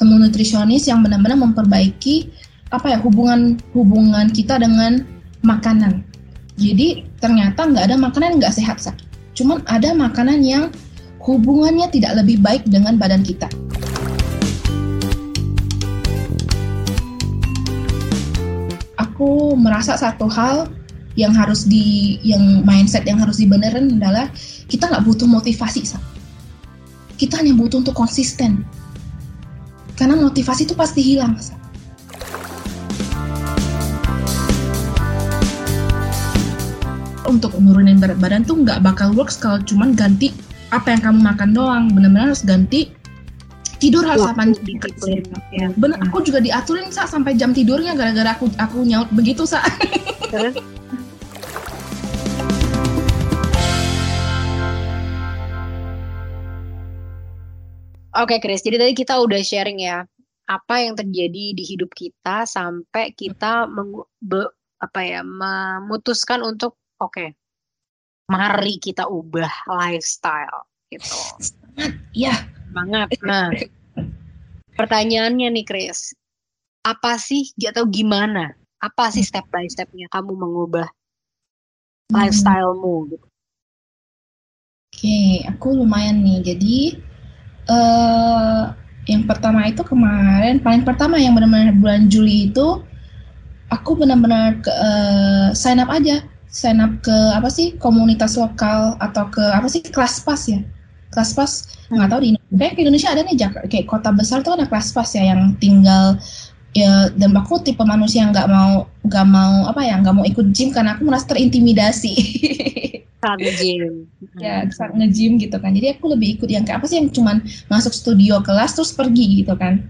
ketemu nutrisionis yang benar-benar memperbaiki apa ya hubungan hubungan kita dengan makanan. Jadi ternyata nggak ada makanan nggak sehat sah. Cuman ada makanan yang hubungannya tidak lebih baik dengan badan kita. Aku merasa satu hal yang harus di yang mindset yang harus dibenerin adalah kita nggak butuh motivasi sah. Kita hanya butuh untuk konsisten. Karena motivasi itu pasti hilang untuk nurunin berat badan tuh nggak bakal works kalau cuman ganti apa yang kamu makan doang. Benar-benar harus ganti tidur harus 8 jam ya. bener aku juga diaturin sa sampai jam tidurnya gara-gara aku aku nyaut begitu sa Oke, okay, Chris. Jadi tadi kita udah sharing ya apa yang terjadi di hidup kita sampai kita meng, be, apa ya memutuskan untuk oke okay, mari kita ubah lifestyle gitu. Ya banget. Nah pertanyaannya nih Chris. Apa sih atau gimana apa sih step by stepnya kamu mengubah hmm. lifestylemu gitu? Oke okay, aku lumayan nih. Jadi uh, yang pertama itu kemarin paling pertama yang benar-benar bulan Juli itu aku benar-benar uh, sign up aja. Sign up ke apa sih komunitas lokal atau ke apa sih kelas pas ya? Kelas pas hmm. nggak tahu di kayak di Indonesia ada nih Jakarta kayak kota besar tuh ada kelas pas ya yang tinggal ya dan aku tipe manusia yang nggak mau nggak mau apa ya nggak mau ikut gym karena aku merasa terintimidasi. Saat nge-gym. Ya saat nge-gym gitu kan. Jadi aku lebih ikut yang kayak apa sih yang cuman masuk studio kelas terus pergi gitu kan.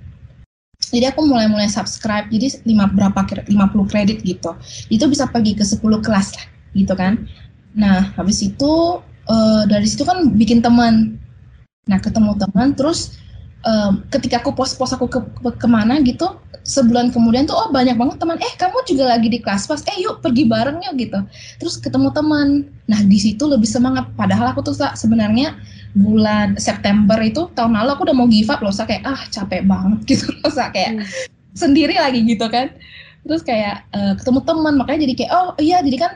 Jadi aku mulai-mulai subscribe jadi lima berapa 50 kredit gitu. Itu bisa pergi ke 10 kelas lah gitu kan. Nah habis itu uh, dari situ kan bikin teman. Nah ketemu teman terus uh, ketika aku post-post aku ke, ke ke mana gitu sebulan kemudian tuh oh banyak banget teman eh kamu juga lagi di kelas pas eh yuk pergi bareng yuk gitu terus ketemu teman nah di situ lebih semangat padahal aku tuh sebenarnya bulan September itu tahun lalu aku udah mau give up loh, saya kayak ah capek banget gitu loh, saya kayak hmm. sendiri lagi gitu kan. Terus kayak uh, ketemu teman makanya jadi kayak oh iya jadi kan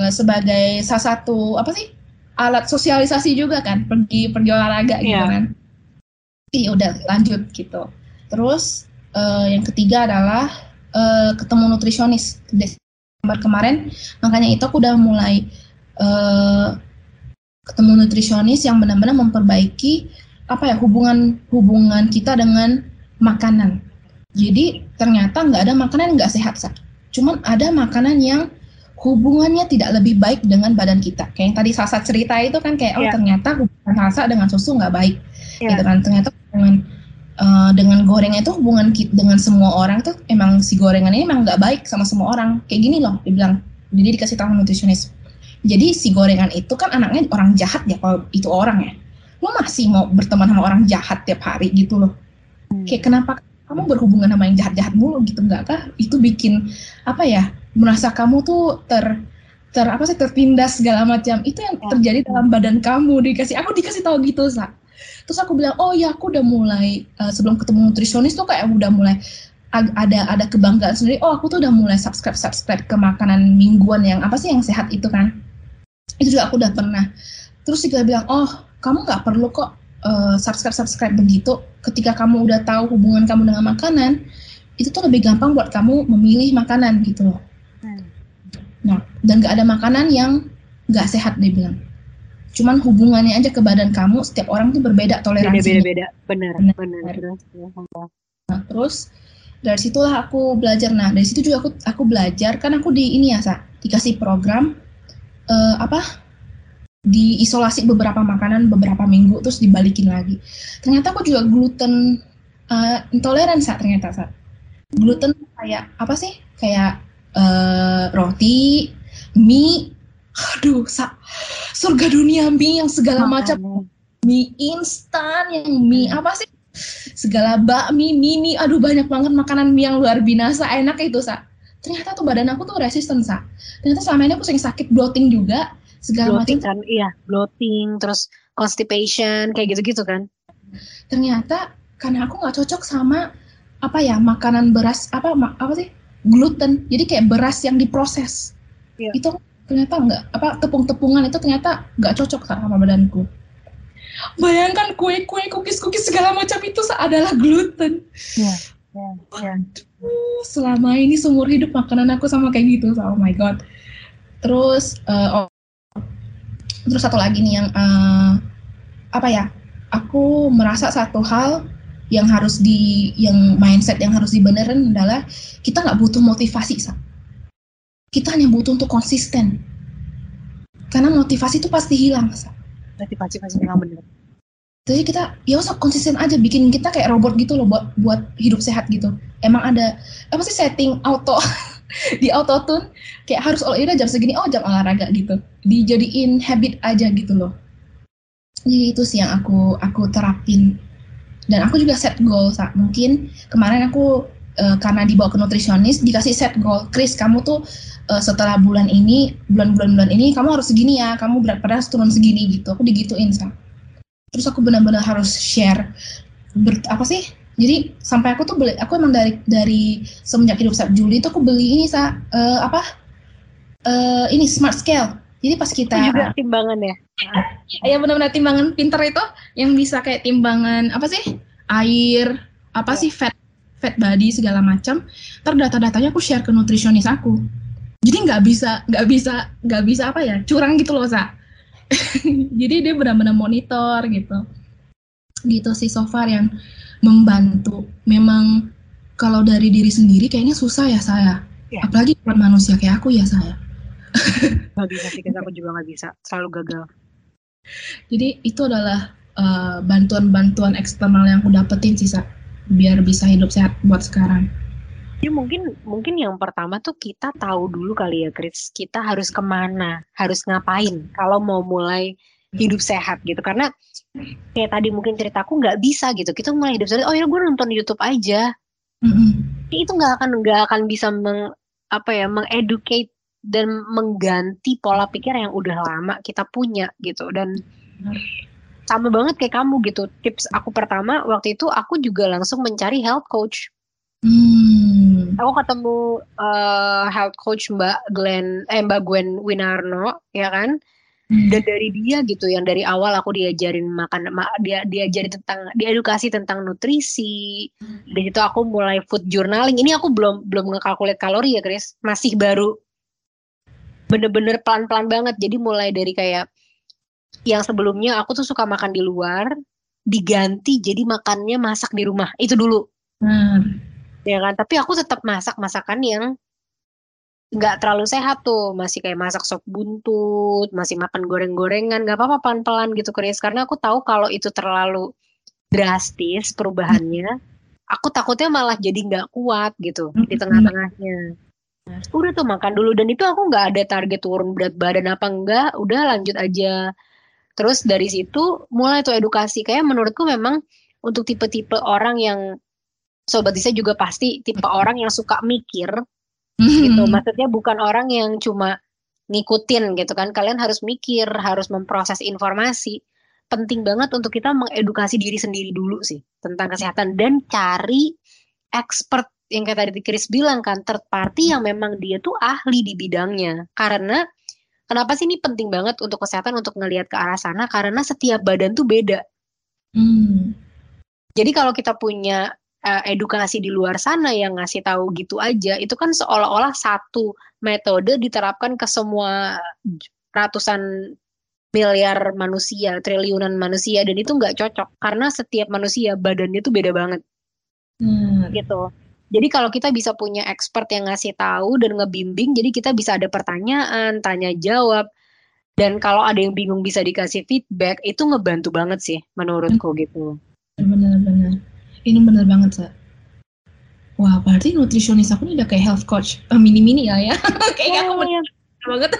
uh, sebagai salah satu apa sih alat sosialisasi juga kan pergi pergi olahraga yeah. gitu iya. kan. Iya udah lanjut gitu. Terus uh, yang ketiga adalah uh, ketemu nutrisionis Desember kemarin makanya itu aku udah mulai uh, ketemu nutrisionis yang benar-benar memperbaiki apa ya hubungan hubungan kita dengan makanan. Jadi ternyata nggak ada makanan yang nggak sehat sah. Cuman ada makanan yang hubungannya tidak lebih baik dengan badan kita. Kayak yang tadi Salsa cerita itu kan kayak oh yeah. ternyata hubungan Salsa dengan susu nggak baik. Yeah. Gitu kan ternyata dengan uh, dengan gorengan itu hubungan kita dengan semua orang tuh emang si gorengan ini emang nggak baik sama semua orang. Kayak gini loh dibilang. Jadi dikasih tahu nutrisionis jadi si gorengan itu kan anaknya orang jahat ya kalau itu orang ya. Lo masih mau berteman sama orang jahat tiap hari gitu loh. Hmm. Kayak kenapa kamu berhubungan sama yang jahat-jahat mulu gitu enggak kah? Itu bikin apa ya? Merasa kamu tuh ter ter apa sih tertindas segala macam. Itu yang ya. terjadi dalam badan kamu dikasih aku dikasih tahu gitu, Sa. Terus aku bilang, "Oh ya, aku udah mulai uh, sebelum ketemu nutrisionis tuh kayak udah mulai ada ada kebanggaan sendiri. Oh, aku tuh udah mulai subscribe subscribe ke makanan mingguan yang apa sih yang sehat itu kan?" itu juga aku udah pernah terus juga bilang oh kamu nggak perlu kok uh, subscribe subscribe begitu ketika kamu udah tahu hubungan kamu dengan makanan itu tuh lebih gampang buat kamu memilih makanan gitu loh hmm. nah dan nggak ada makanan yang nggak sehat dia bilang cuman hubungannya aja ke badan kamu setiap orang tuh berbeda toleransi beda beda benar benar, benar. benar. Nah, terus dari situlah aku belajar nah dari situ juga aku aku belajar kan aku di ini ya sa dikasih program uh, apa diisolasi beberapa makanan beberapa minggu terus dibalikin lagi. Ternyata aku juga gluten uh, intoleran saat ternyata saat gluten kayak apa sih? Kayak uh, roti, mie, aduh sa surga dunia mie yang segala macam. Mie instan yang mie apa sih? Segala bakmi, mie, mie, aduh banyak banget makanan mie yang luar binasa enak itu sa. Ternyata tuh badan aku tuh resisten sa. Ternyata selama ini aku sering sakit bloating juga. Segala macam. kan iya bloating terus constipation kayak gitu-gitu kan? Ternyata karena aku nggak cocok sama apa ya makanan beras apa apa sih? Gluten. Jadi kayak beras yang diproses. Yeah. itu ternyata nggak apa tepung-tepungan itu ternyata nggak cocok sama badanku bayangkan kue-kue cookies-cookies segala macam itu adalah gluten yeah. Yeah, yeah. selama ini seumur hidup makanan aku sama kayak gitu oh my god terus uh, oh, terus satu lagi nih yang uh, apa ya aku merasa satu hal yang harus di yang mindset yang harus dibenerin adalah kita nggak butuh motivasi sa kita hanya butuh untuk konsisten. Karena motivasi itu pasti hilang sa motivasi pasti hilang bener. Jadi kita ya usah konsisten aja bikin kita kayak robot gitu loh buat buat hidup sehat gitu. Emang ada apa sih setting auto di auto tune kayak harus oh jam segini oh jam olahraga gitu. Dijadiin habit aja gitu loh. Jadi itu sih yang aku aku terapin. Dan aku juga set goal saat mungkin kemarin aku uh, karena dibawa ke nutrisionis dikasih set goal. Chris kamu tuh uh, setelah bulan ini bulan-bulan bulan ini kamu harus segini ya kamu berat pada turun segini gitu. Aku digituin sa. Terus aku benar-benar harus share ber, apa sih? Jadi sampai aku tuh beli aku emang dari dari semenjak hidup saat Juli itu aku beli ini sa uh, apa? Uh, ini smart scale. Jadi pas kita itu juga timbangan ya? Ya benar-benar timbangan pinter itu yang bisa kayak timbangan apa sih? Air apa sih? Fat fat body segala macam. Ter data-datanya aku share ke nutrisionis aku jadi nggak bisa nggak bisa nggak bisa apa ya curang gitu loh sa jadi dia benar-benar monitor gitu gitu sih so far yang membantu memang kalau dari diri sendiri kayaknya susah ya saya ya. apalagi buat manusia kayak aku ya saya Gak bisa sih, aku juga gak bisa. Selalu gagal. Jadi itu adalah bantuan eh, bantuan-bantuan eksternal yang aku dapetin sih, Sa. Biar bisa hidup sehat buat sekarang. Ya mungkin mungkin yang pertama tuh kita tahu dulu kali ya, Chris. Kita harus ke mana, harus ngapain kalau mau mulai hidup sehat gitu. Karena kayak tadi mungkin ceritaku nggak bisa gitu. Kita mulai hidup sehat, oh ya gue nonton YouTube aja. Mm-hmm. Itu nggak akan nggak akan bisa meng apa ya mengeducate dan mengganti pola pikir yang udah lama kita punya gitu dan sama banget kayak kamu gitu tips aku pertama waktu itu aku juga langsung mencari health coach hmm. aku ketemu uh, health coach Mbak Glenn eh Mbak Gwen Winarno ya kan hmm. dan dari dia gitu yang dari awal aku diajarin makan ma, dia diajarin tentang diedukasi tentang nutrisi hmm. dari situ aku mulai food journaling ini aku belum belum ngekalkulat kalori ya Chris masih baru bener-bener pelan-pelan banget jadi mulai dari kayak yang sebelumnya aku tuh suka makan di luar diganti jadi makannya masak di rumah itu dulu hmm. Ya kan? Tapi aku tetap masak masakan yang nggak terlalu sehat tuh. Masih kayak masak sop buntut masih makan goreng-gorengan. Nggak apa-apa pelan-pelan gitu Chris. Karena aku tahu kalau itu terlalu drastis perubahannya aku takutnya malah jadi nggak kuat gitu di hmm. tengah-tengahnya. Udah tuh makan dulu. Dan itu aku nggak ada target turun berat badan apa enggak udah lanjut aja. Terus dari situ mulai tuh edukasi. Kayak menurutku memang untuk tipe-tipe orang yang sobat Disa juga pasti tipe orang yang suka mikir mm-hmm. gitu. Maksudnya bukan orang yang cuma ngikutin gitu kan. Kalian harus mikir harus memproses informasi. Penting banget untuk kita mengedukasi diri sendiri dulu sih tentang kesehatan. Dan cari expert yang kayak tadi Chris bilang kan third party yang memang dia tuh ahli di bidangnya. Karena kenapa sih ini penting banget untuk kesehatan untuk ngelihat ke arah sana? Karena setiap badan tuh beda. Hmm. jadi kalau kita punya uh, edukasi di luar sana yang ngasih tahu gitu aja itu kan seolah-olah satu metode diterapkan ke semua ratusan miliar manusia, triliunan manusia dan itu nggak cocok karena setiap manusia badannya tuh beda banget. Hmm. Gitu. Jadi kalau kita bisa punya expert yang ngasih tahu dan ngebimbing, jadi kita bisa ada pertanyaan, tanya jawab. Dan kalau ada yang bingung bisa dikasih feedback, itu ngebantu banget sih menurutku gitu. Benar-benar. Ini benar banget, Sa. Wah, berarti nutrisionis aku ini udah kayak health coach uh, mini-mini ya ya. Kayaknya aku bener banget.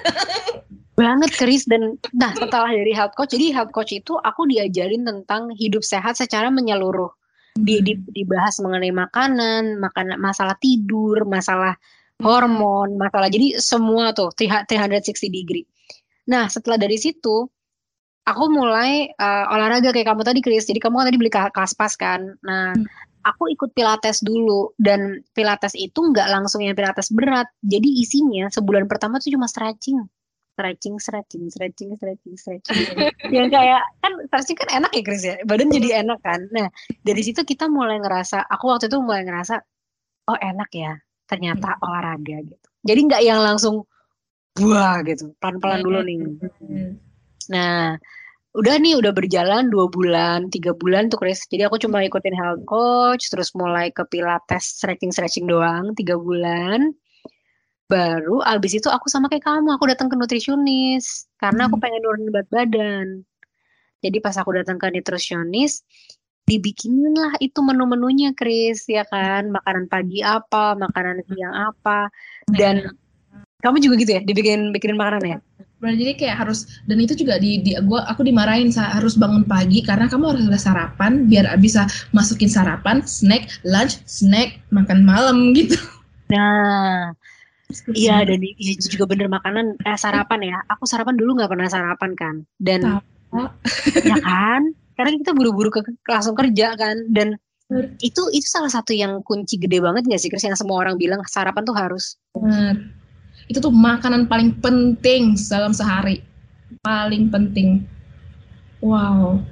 banget Chris dan nah setelah dari health coach jadi health coach itu aku diajarin tentang hidup sehat secara menyeluruh di, di, dibahas mengenai makanan, makan masalah tidur, masalah hormon, masalah jadi semua tuh 360 degree. Nah, setelah dari situ aku mulai uh, olahraga kayak kamu tadi Chris. Jadi kamu kan tadi beli kelas pas kan. Nah, hmm. aku ikut pilates dulu dan pilates itu nggak langsung yang pilates berat. Jadi isinya sebulan pertama tuh cuma stretching. Stretching, stretching, stretching, stretching, stretching. yang kayak kan stretching kan enak ya Chris ya. Badan jadi enak kan. Nah, dari situ kita mulai ngerasa, aku waktu itu mulai ngerasa, oh enak ya ternyata hmm. olahraga gitu. Jadi nggak yang langsung buah gitu, pelan-pelan dulu nih. Nah, udah nih udah berjalan dua bulan tiga bulan tuh Chris. Jadi aku cuma ikutin health coach terus mulai ke pilates stretching stretching doang tiga bulan. Baru abis itu aku sama kayak kamu aku datang ke nutrisionis karena aku hmm. pengen nurunin berat badan. Jadi pas aku datang ke nutrisionis dibikinin lah itu menu-menunya Chris ya kan? Makanan pagi apa makanan siang apa. Dan kamu juga gitu ya? Dibikin bikinin makanan ya jadi kayak harus dan itu juga di, di gua aku dimarahin saat harus bangun pagi karena kamu harus ada sarapan biar bisa masukin sarapan, snack, lunch, snack, makan malam gitu. Nah, iya dan iya juga bener makanan eh, sarapan ya. Aku sarapan dulu nggak pernah sarapan kan dan ya kan karena kita buru-buru ke, langsung kerja kan dan itu itu salah satu yang kunci gede banget gak sih Chris yang semua orang bilang sarapan tuh harus. Bener itu tuh makanan paling penting dalam sehari. Paling penting. Wow.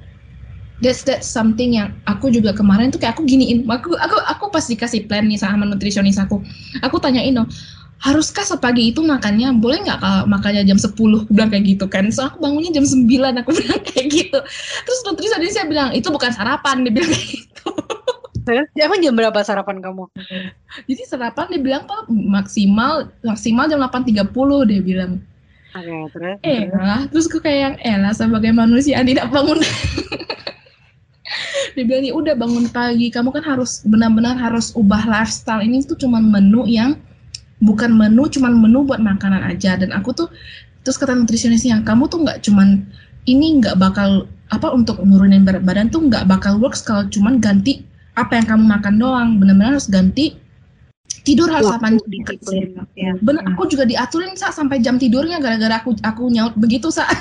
That's that something yang aku juga kemarin tuh kayak aku giniin. Aku aku aku pas dikasih plan nih sama nutrisionis aku aku tanyain dong haruskah sepagi itu makannya? Boleh nggak kalau makannya jam 10 aku bilang kayak gitu kan. So aku bangunnya jam 9 aku bilang kayak gitu. Terus nutrisionisnya bilang itu bukan sarapan. Dia bilang kayak gitu Emang jam berapa sarapan kamu? Jadi sarapan dia bilang pak maksimal maksimal jam 8.30 dia bilang. Oke, okay, terus? Eh lah, terus gue kayak yang eh lah sebagai manusia tidak bangun. dia bilang ya udah bangun pagi, kamu kan harus benar-benar harus ubah lifestyle ini tuh cuman menu yang bukan menu cuman menu buat makanan aja dan aku tuh terus kata nutrisionis yang kamu tuh nggak cuman ini nggak bakal apa untuk nurunin berat badan tuh nggak bakal works kalau cuman ganti apa yang kamu makan doang. Benar-benar harus ganti tidur harus apa ya. bener aku juga diaturin sa sampai jam tidurnya gara-gara aku aku nyaut begitu sa.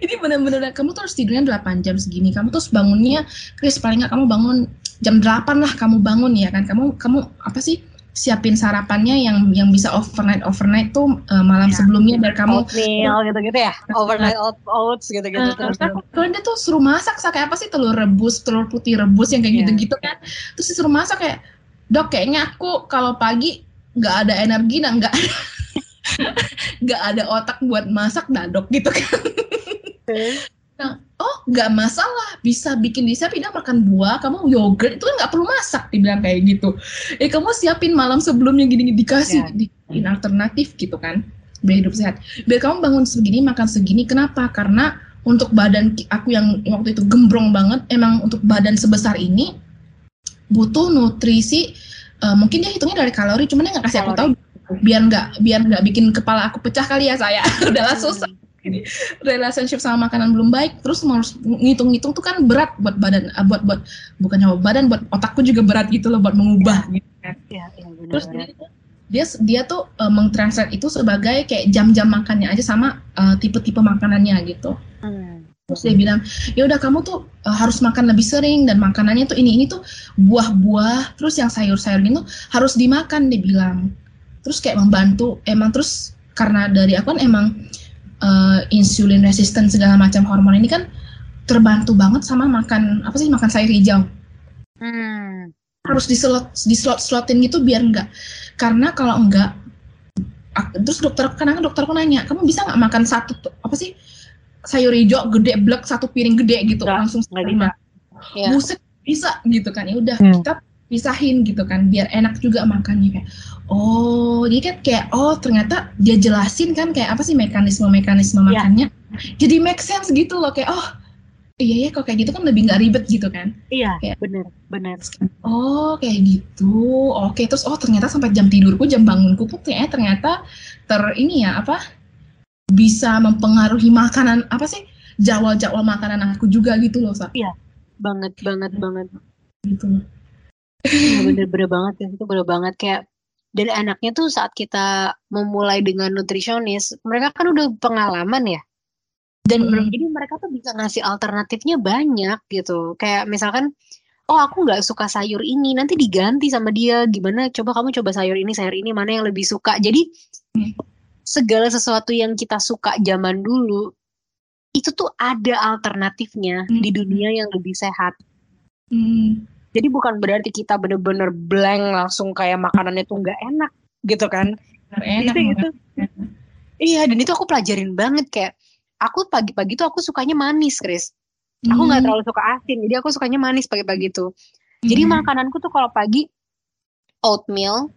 Ini benar-benar kamu tuh harus tidurnya 8 jam segini. Kamu terus bangunnya Chris paling nggak kamu bangun jam 8 lah kamu bangun ya kan? Kamu kamu apa sih siapin sarapannya yang yang bisa overnight overnight tuh uh, malam ya. sebelumnya biar kamu oatmeal gitu-gitu ya? Overnight oats gitu-gitu. Uh, terus kalau dia tuh suruh masak kayak apa sih telur rebus telur putih rebus yang kayak yeah. gitu-gitu kan. Terus disuruh masak kayak dok kayaknya aku kalau pagi nggak ada energi dan nggak nggak ada otak buat masak dah dok gitu kan. Nah, oh nggak masalah. Bisa bikin dia tidak makan buah kamu yogurt. Itu kan nggak perlu masak dibilang kayak gitu. Eh kamu siapin malam sebelumnya gini, dikasih yeah. diin alternatif gitu kan biar hidup sehat. Biar kamu bangun segini makan segini. Kenapa? Karena untuk badan aku yang waktu itu gembrong banget emang untuk badan sebesar ini butuh nutrisi uh, mungkin dia hitungnya dari kalori cuman dia nggak kasih kalori. aku tahu. Biar nggak biar nggak bikin kepala aku pecah kali ya saya. Udahlah hmm. Ini relationship sama makanan belum baik terus harus ngitung-ngitung tuh kan berat buat badan ah, buat buat bukannya buat badan buat otakku juga berat gitu loh buat mengubah ya. gitu kan ya, ya, terus dia dia tuh uh, mengtranslate itu sebagai kayak jam-jam makannya aja sama uh, tipe-tipe makanannya gitu hmm. terus dia bilang ya udah kamu tuh uh, harus makan lebih sering dan makanannya tuh ini ini tuh buah-buah terus yang sayur-sayur gitu harus dimakan dia bilang terus kayak membantu emang terus karena dari aku kan emang uh, insulin resisten segala macam hormon ini kan terbantu banget sama makan apa sih makan sayur hijau. Hmm. Harus dislot dislot slotin gitu biar enggak. Karena kalau enggak terus dokter kadang dokterku nanya kamu bisa nggak makan satu apa sih sayur hijau gede blek satu piring gede gitu Nggak, langsung nggak bisa. Ya. Buset bisa gitu kan ya udah hmm. kita pisahin gitu kan biar enak juga makannya kayak oh jadi kan kayak oh ternyata dia jelasin kan kayak apa sih mekanisme mekanisme yeah. makannya? Jadi make sense gitu loh kayak oh iya ya kok kayak gitu kan lebih nggak ribet gitu kan? Iya kayak, bener bener. Oh kayak gitu. Oke terus oh ternyata sampai jam tidurku jam bangunku tuh ternyata ternyata ter ini ya apa bisa mempengaruhi makanan apa sih jawab-jawab makanan aku juga gitu loh sa. Iya banget banget banget. Gitu. Iya bener-bener banget ya, itu bener banget kayak dari anaknya tuh saat kita memulai dengan nutrisionis, mereka kan udah pengalaman ya. Dan Hmm. jadi mereka tuh bisa ngasih alternatifnya banyak gitu. Kayak misalkan, oh aku nggak suka sayur ini, nanti diganti sama dia. Gimana? Coba kamu coba sayur ini, sayur ini mana yang lebih suka. Jadi Hmm. segala sesuatu yang kita suka zaman dulu itu tuh ada alternatifnya Hmm. di dunia yang lebih sehat. Hmm. Jadi bukan berarti kita bener-bener blank langsung kayak makanannya tuh nggak enak gitu kan. Enak Itu- banget. Iya, dan itu aku pelajarin banget kayak aku pagi-pagi tuh aku sukanya manis, Chris. Aku nggak Hmm. terlalu suka asin, jadi aku sukanya manis pagi-pagi tuh. Jadi Hmm. makananku tuh kalau pagi oatmeal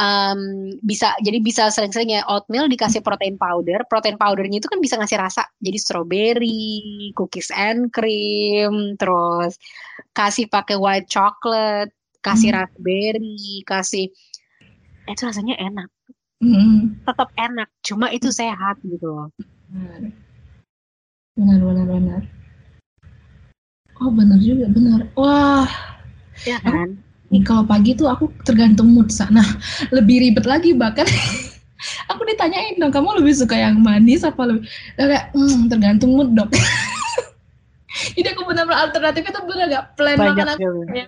em, bisa jadi bisa sering-sering ya oatmeal dikasih protein powder. Protein powdernya itu kan bisa ngasih rasa. Jadi strawberry, cookies and cream, terus kasih pakai white chocolate, kasih Hmm. raspberry, kasih itu rasanya enak. Hmm. Tetap enak, cuma itu sehat gitu loh. Benar. Benar, benar, benar. Oh, benar juga, benar. Wah, Ya kan? Nih kalau pagi tuh aku tergantung mood. Nah, lebih ribet lagi bahkan aku ditanyain dong, kamu lebih suka yang manis apa lebih kayak hmm, tergantung mood dok. Jadi aku benar-benar alternatifnya tuh benar gak plan Banyak makanan ya.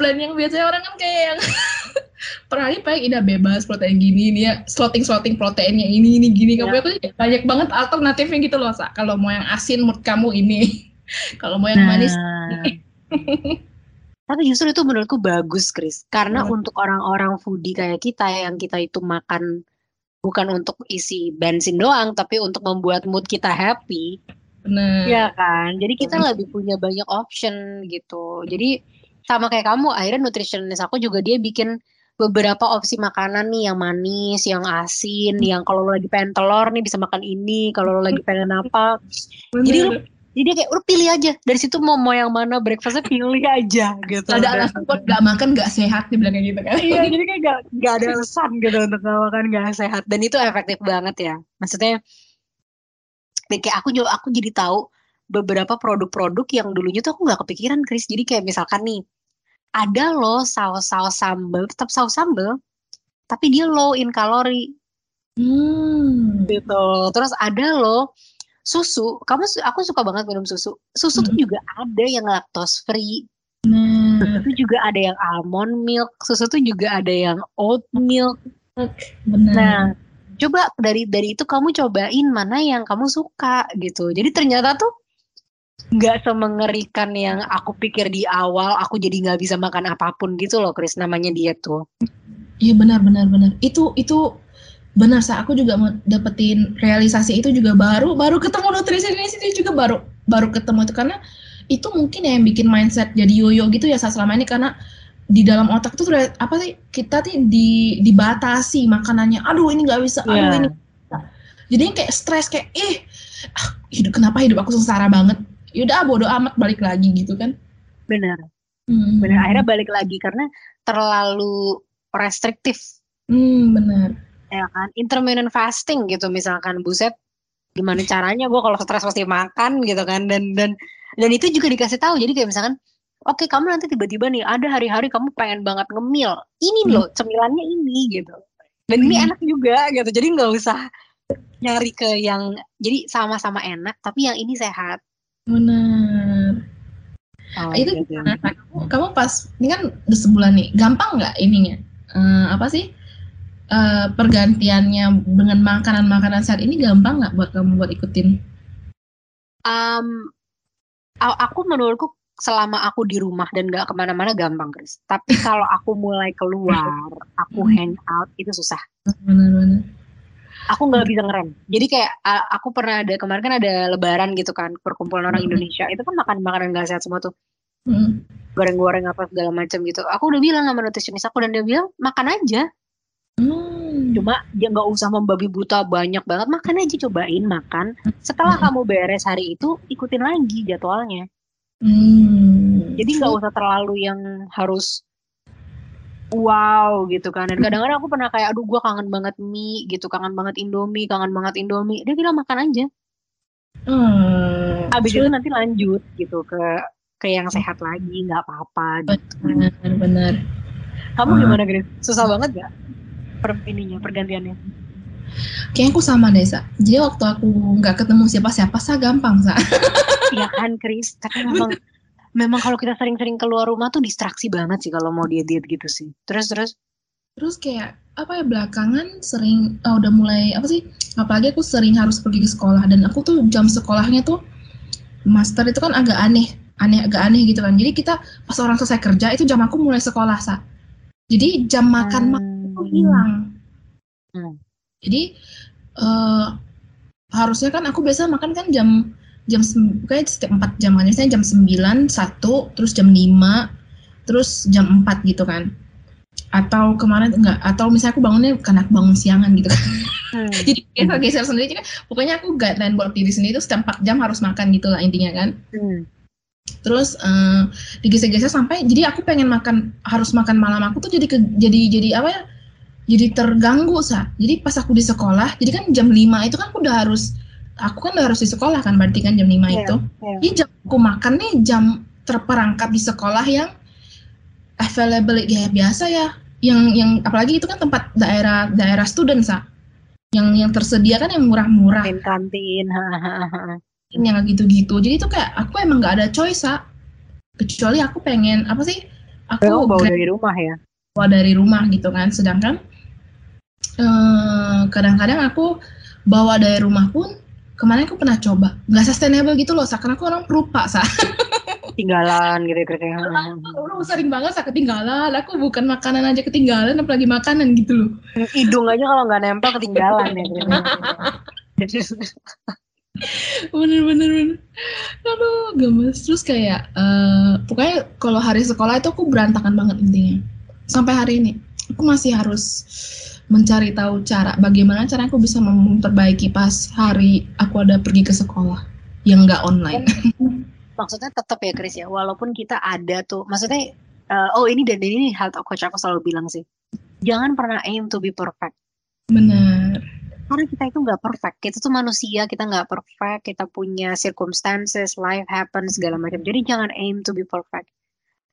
plan yang biasanya orang kan kayak yang per hari paling ida bebas protein gini ini ya slotting slotting proteinnya ini ini gini kamu Ya. aku banyak banget alternatifnya gitu loh Sa. kalau mau yang asin mood kamu ini kalau mau yang manis Nah. Tapi justru itu menurutku bagus, Chris. Karena Hmm. untuk orang-orang foodie kayak kita yang kita itu makan bukan untuk isi bensin doang, tapi untuk membuat mood kita happy, bener ya kan? Jadi kita Hmm. lebih punya banyak option gitu. Jadi sama kayak kamu, akhirnya nutritionist aku juga dia bikin beberapa opsi makanan nih yang manis, yang asin, yang kalau lo lagi pengen telur nih bisa makan ini, kalau lo lagi pengen apa. Bener. Jadi dia kayak udah pilih aja dari situ mau mau yang mana breakfastnya pilih aja gitu. ada alasan buat gak makan gak sehat dibilang kayak gitu kan Iya jadi kayak gak, gak ada alasan gitu untuk gak makan gak sehat dan itu efektif banget ya. Maksudnya kayak aku juga aku jadi tahu beberapa produk-produk yang dulunya tuh aku nggak kepikiran Chris. Jadi kayak misalkan nih ada loh saus-saus sambal tetap saus sambal tapi dia low in kalori hmm. gitu. Terus ada loh susu. Kamu aku suka banget minum susu. Susu tuh Hmm. juga ada yang lactose free. nah Susu juga ada yang almond milk. Susu tuh juga ada yang oat milk. benar Nah, coba dari dari itu kamu cobain mana yang kamu suka gitu. Jadi ternyata tuh nggak semengerikan yang aku pikir di awal. Aku jadi nggak bisa makan apa pun gitu loh, Chris. Namanya diet tuh. Iya benar benar benar. Itu itu benar sa aku juga mau dapetin realisasi itu juga baru baru ketemu nutrisionis itu juga baru baru ketemu itu karena itu mungkin ya yang bikin mindset jadi yoyo gitu ya Sa, selama ini karena di dalam otak tuh sudah apa sih kita tuh di dibatasi makanannya. Aduh ini nggak bisa. Aduh Iya. ini. Jadi kayak stres kayak ih ah, hidup kenapa hidup aku sengsara banget. Yaudah bodo amat balik lagi gitu kan. Benar, Hmm. benar. Akhirnya balik lagi karena terlalu restriktif Hmm, benar. Ya kan? Intermittent fasting gitu misalkan buset. Gimana caranya gue kalau stres pasti makan gitu kan? Dan dan dan itu juga dikasih tahu. Jadi kayak misalkan oke kamu nanti tiba-tiba nih ada hari-hari kamu pengen banget ngemil. Ini Hmm. loh cemilannya ini gitu. Dan ini Hmm. enak juga gitu. Jadi nggak usah nyari ke yang jadi sama-sama enak tapi yang ini sehat. Benar. oh, itu gitu. Kamu, kamu pas ini kan udah sebulan nih, gampang nggak ininya? Eh, apa sih eh, pergantiannya dengan makanan-makanan saat ini gampang nggak buat kamu buat ikutin? Um, aku menurutku selama aku di rumah dan gak ke mana-mana gampang Chris. Tapi kalau aku mulai keluar, aku Hmm. hang out itu susah. Benar-benar. Aku nggak bisa ngerem. Jadi kayak aku pernah ada kemarin kan ada Lebaran gitu kan, perkumpulan orang Hmm. Indonesia. Itu kan makan makanan gak sehat semua tuh, Hmm. goreng-goreng apa segala macam gitu. Aku udah bilang sama nutritionist aku dan dia bilang makan aja. Hmm. Cuma dia nggak usah membabi buta banyak banget, makan aja cobain makan. Setelah Hmm. kamu beres hari itu, ikutin lagi jadwalnya. Hmm. Jadi nggak usah terlalu yang harus wow gitu kan. Dan kadang-kadang aku pernah kayak, aduh gue kangen banget mie gitu, kangen banget Indomie, kangen banget Indomie. Dia bilang makan aja. Hmm. Habis itu nanti lanjut gitu ke ke yang sehat lagi, nggak apa-apa. Gitu. Benar-benar. Kamu Hmm. gimana Grace? Susah banget gak? Per ininya, pergantiannya. Kayaknya aku sama deh, Sa. Jadi waktu aku nggak ketemu siapa-siapa, Sa, gampang, Sa. Iya kan, Chris? Tapi memang memang kalau kita sering-sering keluar rumah tuh distraksi banget sih kalau mau diet-diet gitu sih. Terus terus Terus kayak apa ya belakangan sering oh, udah mulai apa sih? Apalagi aku sering harus pergi ke sekolah dan aku tuh jam sekolahnya tuh master itu kan agak aneh, aneh agak aneh gitu kan. Jadi kita pas orang selesai kerja itu jam aku mulai sekolah sa. Jadi jam makan hmm. Itu hilang. Hmm. Jadi uh, harusnya kan aku biasa makan kan jam jam kayak setiap 4 jam kan jam 9 1 terus jam 5 terus jam 4 gitu kan atau kemarin enggak atau misalnya aku bangunnya karena aku bangun siangan gitu kan hmm. jadi geser geser sendiri kan pokoknya aku guideline buat diri sendiri itu setiap 4 jam harus makan gitu lah intinya kan hmm. terus uh, digeser-geser sampai jadi aku pengen makan harus makan malam aku tuh jadi ke, jadi jadi apa ya jadi terganggu sa jadi pas aku di sekolah jadi kan jam 5 itu kan aku udah harus aku kan harus di sekolah kan berarti kan jam 5 yeah, itu. Yeah. Jadi jam aku makan nih jam terperangkap di sekolah yang available ya biasa ya. Yang yang apalagi itu kan tempat daerah daerah student sa. Yang yang tersedia kan yang murah-murah. Kantin. yang gitu-gitu. Jadi itu kayak aku emang nggak ada choice sa. Kecuali aku pengen apa sih? Aku bawa dari rumah ya. Bawa dari rumah gitu kan. Sedangkan kadang-kadang uh, aku bawa dari rumah pun kemarin aku pernah coba. Nggak sustainable gitu loh karena aku orang perupa sa. Ketinggalan gitu ya aku sering banget sa ketinggalan. Aku bukan makanan aja ketinggalan apalagi makanan gitu loh. Hidung aja kalau nggak nempel ketinggalan ya bener bener bener. Aduh gemes. Terus kayak uh, pokoknya kalau hari sekolah itu aku berantakan banget intinya. Sampai hari ini aku masih harus mencari tahu cara bagaimana cara aku bisa memperbaiki pas hari aku ada pergi ke sekolah yang nggak online. Maksudnya tetap ya Chris ya, walaupun kita ada tuh, maksudnya uh, oh ini dan ini hal coach aku selalu bilang sih, jangan pernah aim to be perfect. Benar. Karena kita itu nggak perfect, kita tuh manusia, kita nggak perfect, kita punya circumstances, life happens segala macam. Jadi jangan aim to be perfect.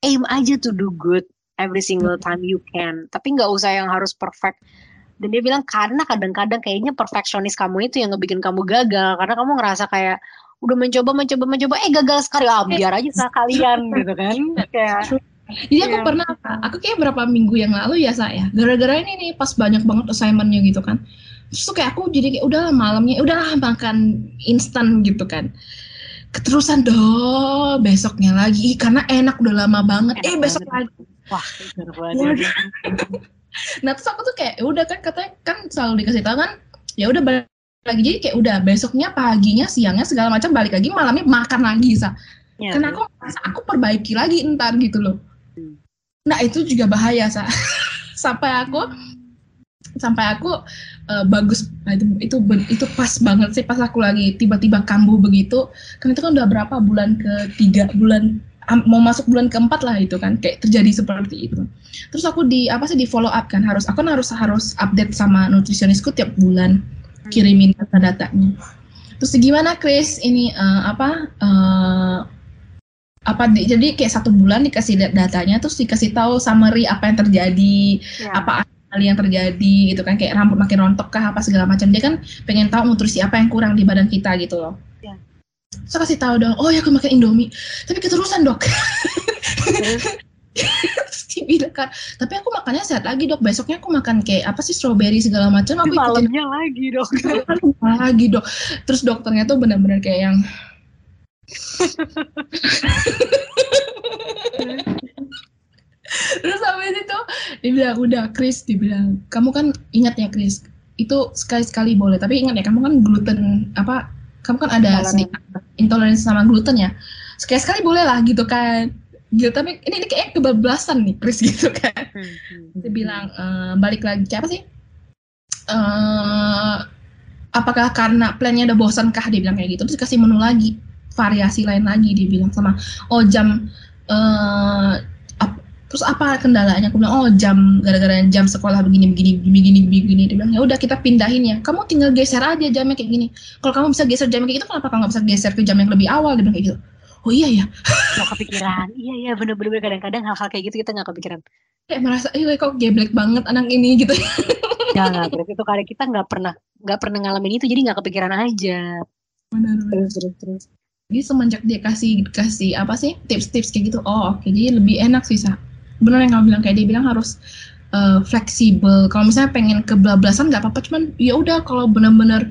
Aim aja to do good every single time you can. Tapi nggak usah yang harus perfect. Dan dia bilang karena kadang-kadang kayaknya perfeksionis kamu itu yang ngebikin kamu gagal. Karena kamu ngerasa kayak udah mencoba mencoba mencoba eh gagal sekali. Ah biar aja kalian gitu kan. Kayak jadi aku yeah. pernah aku kayak berapa minggu yang lalu ya saya gara-gara ini nih pas banyak banget assignmentnya gitu kan. Terus tuh kayak aku jadi kayak udah malamnya udahlah makan instan gitu kan. Keterusan doh besoknya lagi. Karena enak udah lama banget. Enak eh besok banget. lagi wah nah terus aku tuh kayak ya udah kan katanya kan selalu dikasih tahu kan ya udah balik lagi. Jadi kayak udah besoknya paginya siangnya segala macam balik lagi malamnya makan lagi sa. Ya, karena aku aku perbaiki lagi entar gitu loh. Hmm. nah itu juga bahaya sa. Sampai aku sampai aku uh, bagus nah, itu itu itu pas banget sih pas aku lagi tiba-tiba kambuh begitu. Kan itu kan udah berapa bulan ketiga bulan mau masuk bulan keempat lah itu kan kayak terjadi seperti itu. Terus aku di apa sih di follow up kan harus aku kan harus harus update sama nutrisionisku tiap bulan kirimin data-datanya. Terus gimana Chris? Ini uh, apa uh, apa di, jadi kayak satu bulan dikasih datanya terus dikasih tahu summary apa yang terjadi ya. apa hal yang terjadi gitu kan kayak rambut makin rontok kah apa segala macam. Dia kan pengen tahu nutrisi apa yang kurang di badan kita gitu loh saya kasih tahu dong oh ya aku makan indomie. Tapi keterusan dok. Kan tapi aku makannya sehat lagi dok. Besoknya aku makan kayak apa sih strawberry segala macam aku malamnya lagi dok. Lagi dok. Terus dokternya tuh benar-benar kayak yang terus sampai itu dia bilang udah Chris dibilang kamu kan ingat ya Chris? Itu sekali-sekali boleh tapi ingat ya kamu kan gluten apa kamu kan ada sedikit intoleransi sama gluten ya? Sekali-sekali boleh lah gitu kan. Gitu tapi ini, ini kayak kebablasan nih Chris gitu kan. Hmm, hmm, dia bilang e, balik lagi siapa sih? Uh, apakah karena plannya udah bosan kah dia bilang kayak gitu. Terus kasih menu lagi variasi lain lagi dia bilang sama oh jam uh, terus apa kendalanya? Aku bilang oh jam gara-gara jam sekolah begini begini begini begini dia bilang ya udah kita pindahin ya. Kamu tinggal geser aja jamnya kayak gini. Kalau kamu bisa geser jamnya kayak gitu kenapa kamu nggak bisa geser ke jam yang lebih awal? Dia bilang kayak gitu. Oh iya ya nggak kepikiran. Iya iya bener-bener kadang-kadang hal-hal kayak gitu kita nggak kepikiran. Kayak merasa iya kok geblek banget anak ini gitu. Jangan, terus itu kali kita nggak pernah nggak pernah ngalamin itu, jadi nggak kepikiran aja. benar Terus terus terus. jadi semenjak dia kasih kasih apa sih tips-tips kayak gitu oh oke. Jadi lebih enak sih sa benar yang kamu bilang kayak dia bilang harus uh, fleksibel. Kalau misalnya pengen kebablasan nggak apa-apa cuman ya udah kalau benar-benar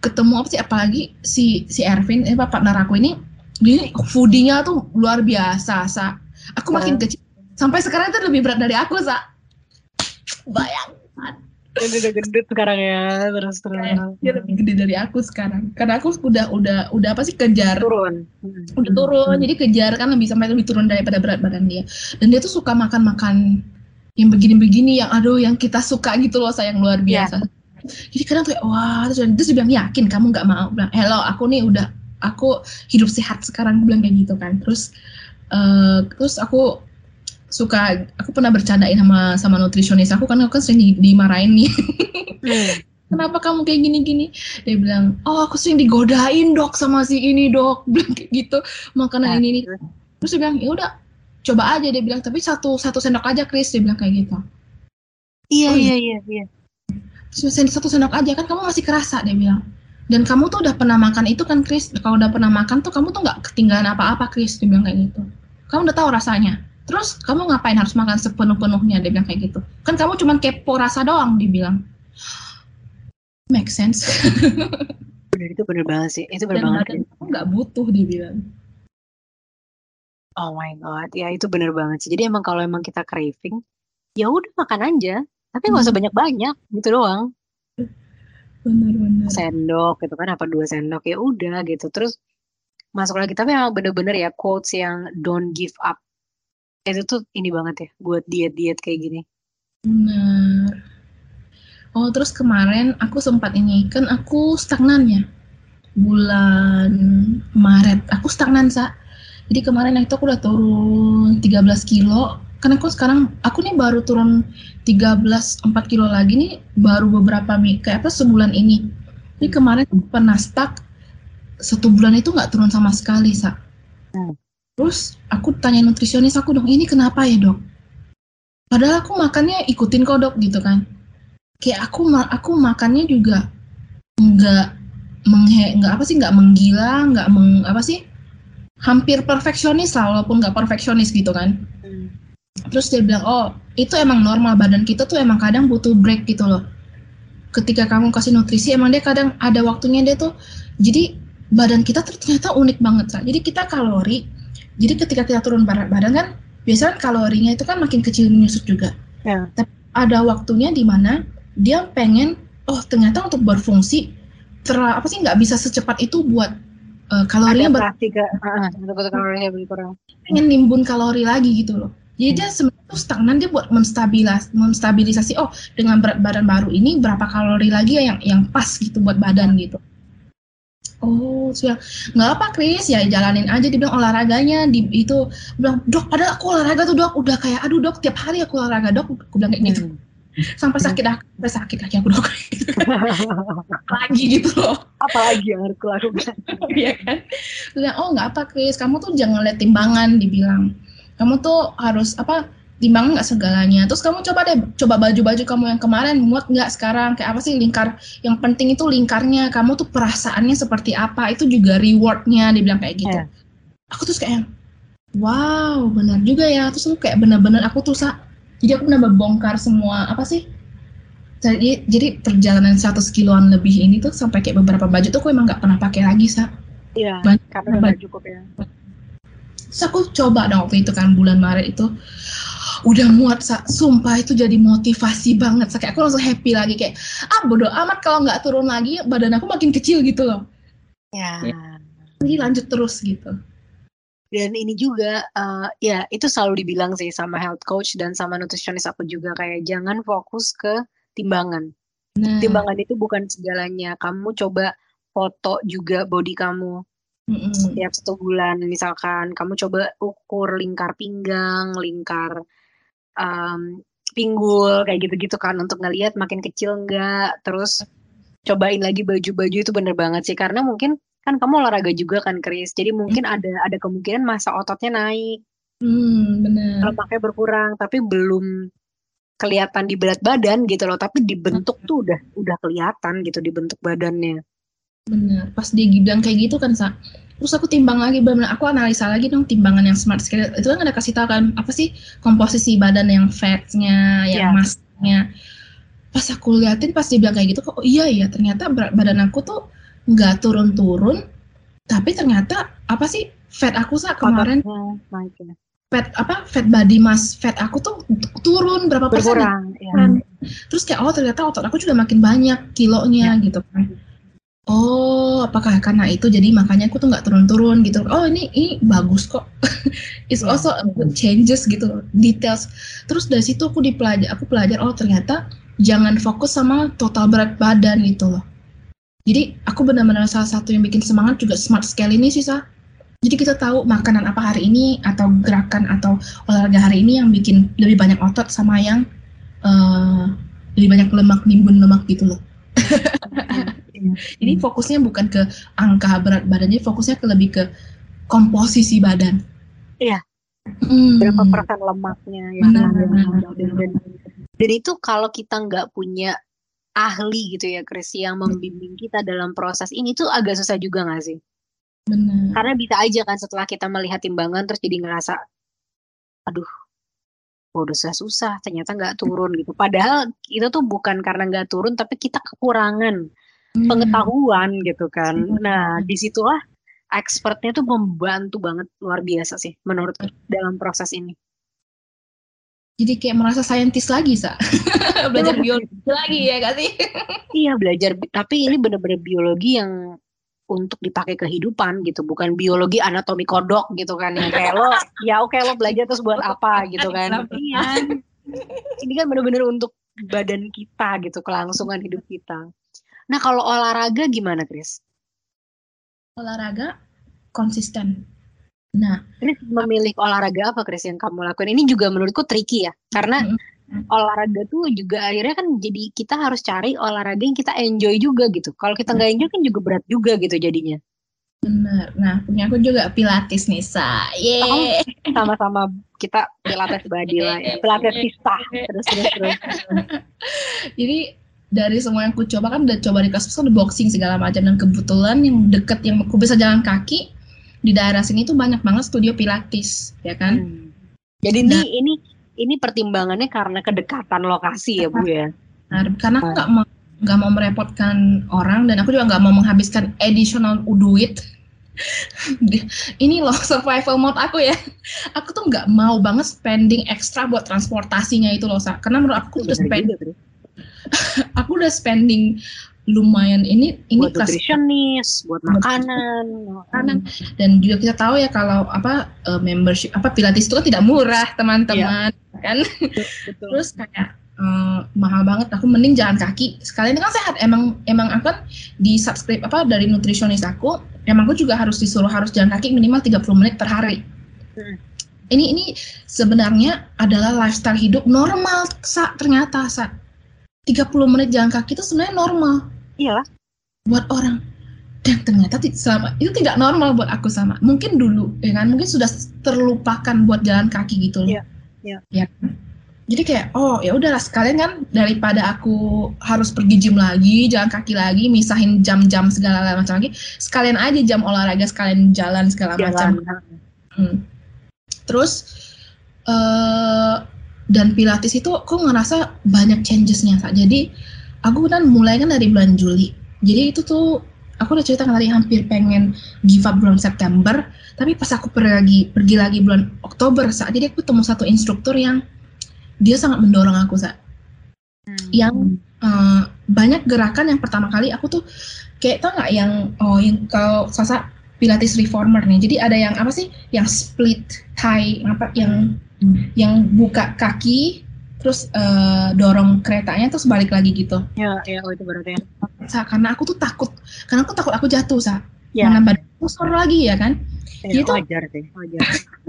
ketemu apa sih apalagi si si Ervin eh partner aku ini dia foodinya tuh luar biasa sa. Aku makin kecil sampai sekarang itu lebih berat dari aku sa. Bayang Dia udah gendut sekarang ya, terus terus. dia lebih gede dari aku sekarang. Karena aku udah udah udah apa sih kejar. Turun. udah turun jadi kejar kan lebih sampai lebih turun daripada berat badan dia. Dan dia tuh suka makan makan yang begini-begini yang aduh yang kita suka gitu loh sayang luar Iya. biasa. Jadi kadang kayak wah terus, terus dia bilang yakin kamu nggak mau? Bilang hello aku nih udah aku hidup sehat sekarang. Aku bilang kayak gitu kan. Terus eh, terus aku suka aku pernah bercandain sama sama nutrisionis aku kan aku kan sering di- dimarahin nih Hmm. kenapa kamu kayak gini-gini? Dia bilang, oh aku sering digodain dok sama si ini dok, bilang kayak gitu Nah, makanan ini ini. Terus dia bilang, ya udah coba aja dia bilang, tapi satu satu sendok aja Chris dia bilang kayak gitu. Iya Oh, iya iya iya. Terus sen- satu sendok aja kan kamu masih kerasa dia bilang. Dan kamu tuh udah pernah makan itu kan Chris, kalau udah pernah makan tuh kamu tuh nggak ketinggalan apa-apa Chris dia bilang kayak gitu. Kamu udah tahu rasanya. Terus kamu ngapain harus makan sepenuh-penuhnya dia bilang kayak gitu. Kan kamu cuma kepo rasa doang dibilang. Make sense. Bener itu bener banget sih. Itu bener dan banget. badan kamu nggak butuh dibilang Oh my god, ya itu bener banget sih. Jadi emang kalau emang kita craving, ya udah makan aja. Tapi nggak usah Hmm. banyak-banyak, gitu doang. benar-benar Sendok gitu kan, apa dua sendok ya udah gitu. Terus masuk lagi. Tapi emang bener-bener ya quotes yang don't give up. Itu tuh ini banget ya buat diet-diet kayak gini. benar oh terus kemarin aku sempat ini kan aku stagnan ya bulan Maret. Aku stagnan sa. Jadi kemarin itu aku udah turun 13 kilo. Karena aku sekarang aku nih baru turun 13 4 kilo lagi nih baru beberapa kayak apa sebulan ini. Ini kemarin pernah stuck satu bulan itu nggak turun sama sekali sa. Hmm. Terus aku tanya nutrisionis aku dong ini kenapa ya dok? Padahal aku makannya ikutin kok dok gitu kan. Kayak aku aku makannya juga nggak menghe nggak apa sih nggak menggila nggak meng apa sih hampir perfeksionis lah walaupun nggak perfeksionis gitu kan. Terus dia bilang oh itu emang normal badan kita tuh emang kadang butuh break gitu loh. Ketika kamu kasih nutrisi emang dia kadang ada waktunya dia tuh jadi badan kita ternyata unik banget Sa. jadi kita kalori jadi ketika kita turun berat badan kan biasanya kan kalorinya itu kan makin kecil menyusut juga Ya. tapi ada waktunya di mana dia pengen oh ternyata untuk berfungsi terlalu apa sih nggak bisa secepat itu buat eh, kalorinya ber- Adaptasi ke, uh, untuk kalorinya berkurang. pengen nimbun kalori lagi gitu loh. Jadi dia sebenarnya stagnan dia buat menstabilis menstabilisasi oh dengan berat badan baru ini berapa kalori lagi ya yang yang pas gitu buat badan gitu. Oh, sudah nggak apa Chris ya jalanin aja dia bilang olahraganya di itu bilang dok padahal aku olahraga tuh dok udah kayak aduh dok tiap hari aku olahraga dok aku bilang kayak gitu Hmm. sampai sakit aku sampai sakit kaki aku dok lagi gitu loh Apalagi yang harus kulakukan? Iya kan? Dia bilang, oh nggak apa Chris, kamu tuh jangan lihat timbangan, dibilang. Kamu tuh harus apa? Timbangan nggak segalanya. Terus kamu coba deh, coba baju-baju kamu yang kemarin muat nggak sekarang? Kayak apa sih lingkar? Yang penting itu lingkarnya. Kamu tuh perasaannya seperti apa? Itu juga rewardnya, dibilang kayak gitu. Iya. Aku terus kayak, wow, benar juga ya. Terus aku kayak benar-benar aku tuh jadi aku benar bongkar semua apa sih? Jadi, jadi perjalanan 100 kiloan lebih ini tuh sampai kayak beberapa baju tuh aku emang nggak pernah pakai lagi sa. Iya, Banyak karena udah nggak cukup ya. Terus aku coba dong waktu itu kan bulan Maret itu udah muat sa, sumpah itu jadi motivasi banget. Kayak aku langsung happy lagi kayak ah bodo amat kalau nggak turun lagi badan aku makin kecil gitu loh. Ya. Jadi lanjut terus gitu. Dan ini juga, eh, ya itu selalu dibilang sih sama health coach dan sama nutritionist aku juga kayak jangan fokus ke timbangan. Nah, Timbangan itu bukan segalanya. Kamu coba foto juga body kamu mm-mm. setiap satu bulan. Misalkan kamu coba ukur lingkar pinggang, lingkar em, pinggul kayak gitu-gitu kan untuk ngelihat makin kecil enggak. Terus cobain lagi baju-baju itu bener banget sih karena mungkin kan kamu olahraga juga kan Chris. Jadi mungkin ada ada kemungkinan masa ototnya naik. Hmm, benar. lemaknya berkurang tapi belum kelihatan di berat badan gitu loh, tapi dibentuk tuh udah udah kelihatan gitu dibentuk badannya. Bener, pas dia bilang kayak gitu kan, Sa. Terus aku timbang lagi, bener aku analisa lagi dong timbangan yang smart scale. Itu kan ada kasih tahu kan, apa sih komposisi badan yang fatnya, yang yeah. massnya. Pas aku liatin, pas dia bilang kayak gitu, kok oh iya iya ternyata badan aku tuh nggak turun-turun, tapi ternyata apa sih fat aku sa kemarin fat apa fat body mass fat aku tuh turun berapa persen ya. terus kayak oh ternyata otot aku juga makin banyak kilonya ya. gitu kan oh apakah karena itu jadi makanya aku tuh nggak turun-turun gitu? Oh ini ini bagus kok. It's ya. also a good changes gitu details. Terus dari situ aku dipelajar aku belajar oh ternyata jangan fokus sama total berat badan gitu loh. Jadi aku benar-benar salah satu yang bikin semangat juga smart scale ini sih sa. Jadi kita tahu makanan apa hari ini atau gerakan atau olahraga hari ini yang bikin lebih banyak otot sama yang uh, lebih banyak lemak nimbun lemak gitu loh. Jadi fokusnya bukan ke angka berat badannya, fokusnya ke lebih ke komposisi badan. Iya. Hmm. Berapa persen lemaknya ya. Benar, benar, dan, dan itu kalau kita nggak punya ahli gitu ya Chris yang membimbing kita dalam proses ini tuh agak susah juga nggak sih? Benar. Karena bisa aja kan setelah kita melihat timbangan terus jadi ngerasa, aduh, oh, udah susah-susah, ternyata nggak turun gitu. Padahal itu tuh bukan karena nggak turun, tapi kita kekurangan hmm. pengetahuan gitu kan. Nah, di situlah expertnya tuh membantu banget luar biasa sih menurut dalam proses ini. Jadi kayak merasa saintis lagi, Sa. belajar biologi lagi ya gak sih? iya, belajar. Tapi ini bener-bener biologi yang untuk dipakai kehidupan gitu bukan biologi anatomi kodok gitu kan yang kayak lo ya oke lo belajar terus buat apa gitu kan. Ini kan bener-bener untuk badan kita gitu kelangsungan hidup kita. Nah kalau olahraga gimana Chris olahraga konsisten. Nah Chris memilih olahraga apa Chris yang kamu lakukan ini juga menurutku tricky ya karena mm -hmm olahraga tuh juga akhirnya kan jadi kita harus cari olahraga yang kita enjoy juga gitu. Kalau kita nggak enjoy kan juga berat juga gitu jadinya. Bener. Nah, punya aku juga Pilates nih, Sa. Yeay. Sama-sama kita Pilates body lah ya. Pilates sisa. Terus, terus, terus. Jadi dari semua yang aku coba kan udah coba di kelas udah boxing segala macam dan kebetulan yang deket yang aku bisa jalan kaki di daerah sini tuh banyak banget studio Pilates, ya kan? Hmm. Jadi nah, ini ini ini pertimbangannya karena kedekatan lokasi ya Bu ya. Nah, karena aku nggak mau nggak mau merepotkan orang dan aku juga nggak mau menghabiskan additional duit. ini loh survival mode aku ya. Aku tuh nggak mau banget spending ekstra buat transportasinya itu loh, Sa. Karena menurut aku udah spend, aku udah spending lumayan ini ini buat nutritionist, buat makanan, makanan. Dan juga kita tahu ya kalau apa uh, membership apa pilates itu kan tidak murah teman-teman ya. kan? Betul. terus kayak uh, mahal banget. Aku mending jalan kaki. Sekalian kan sehat. Emang emang akan di subscribe apa dari nutritionist aku emang aku juga harus disuruh harus jalan kaki minimal 30 menit per hari. Hmm. ini ini sebenarnya adalah lifestyle hidup normal sa. Ternyata sa. 30 menit jalan kaki itu sebenarnya normal iyalah. Buat orang. Dan ternyata selama itu tidak normal buat aku sama. Mungkin dulu ya kan? Mungkin sudah terlupakan buat jalan kaki gitu loh. Iya iya. Ya jadi kayak oh ya udahlah sekalian kan daripada aku harus pergi gym lagi jalan kaki lagi misahin jam-jam segala macam lagi sekalian aja jam olahraga sekalian jalan segala jalan. macam. hmm. terus uh, dan pilates itu aku ngerasa banyak changesnya kak? Jadi aku kan mulai kan dari bulan Juli. Jadi itu tuh aku udah cerita tadi hampir pengen give up bulan September. Tapi pas aku pergi lagi pergi lagi bulan Oktober saat jadi aku ketemu satu instruktur yang dia sangat mendorong aku saat hmm. yang uh, banyak gerakan yang pertama kali aku tuh kayak tau nggak yang oh yang kalau sasa Pilates reformer nih. Jadi ada yang apa sih? Yang split thigh apa? Yang hmm. yang buka kaki terus uh, dorong keretanya terus balik lagi gitu. Ya, ya, oh itu berarti ya. Sa, karena aku tuh takut, karena aku takut aku jatuh, sa. Ya. Badan aku lagi ya kan. Ya, itu wajar sih, wajar.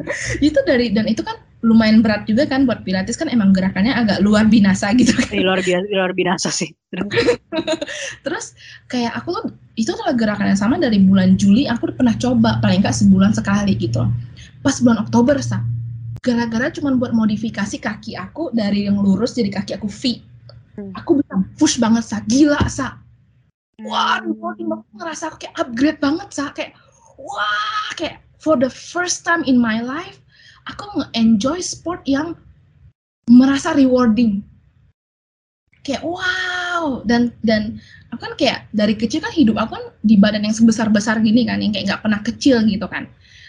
itu dari dan itu kan lumayan berat juga kan buat pilates kan emang gerakannya agak luar binasa gitu kan. luar biasa, luar binasa sih. terus kayak aku tuh itu adalah gerakan yang sama dari bulan Juli aku pernah coba paling nggak sebulan sekali gitu. Pas bulan Oktober sa gara-gara cuma buat modifikasi kaki aku dari yang lurus jadi kaki aku V. Hmm. Aku bisa push banget sa, gila sa. Wah, rewarding banget ngerasa aku kayak upgrade banget sa, kayak wah, kayak for the first time in my life aku nge-enjoy sport yang merasa rewarding. Kayak wow dan dan aku kan kayak dari kecil kan hidup aku kan di badan yang sebesar-besar gini kan yang kayak nggak pernah kecil gitu kan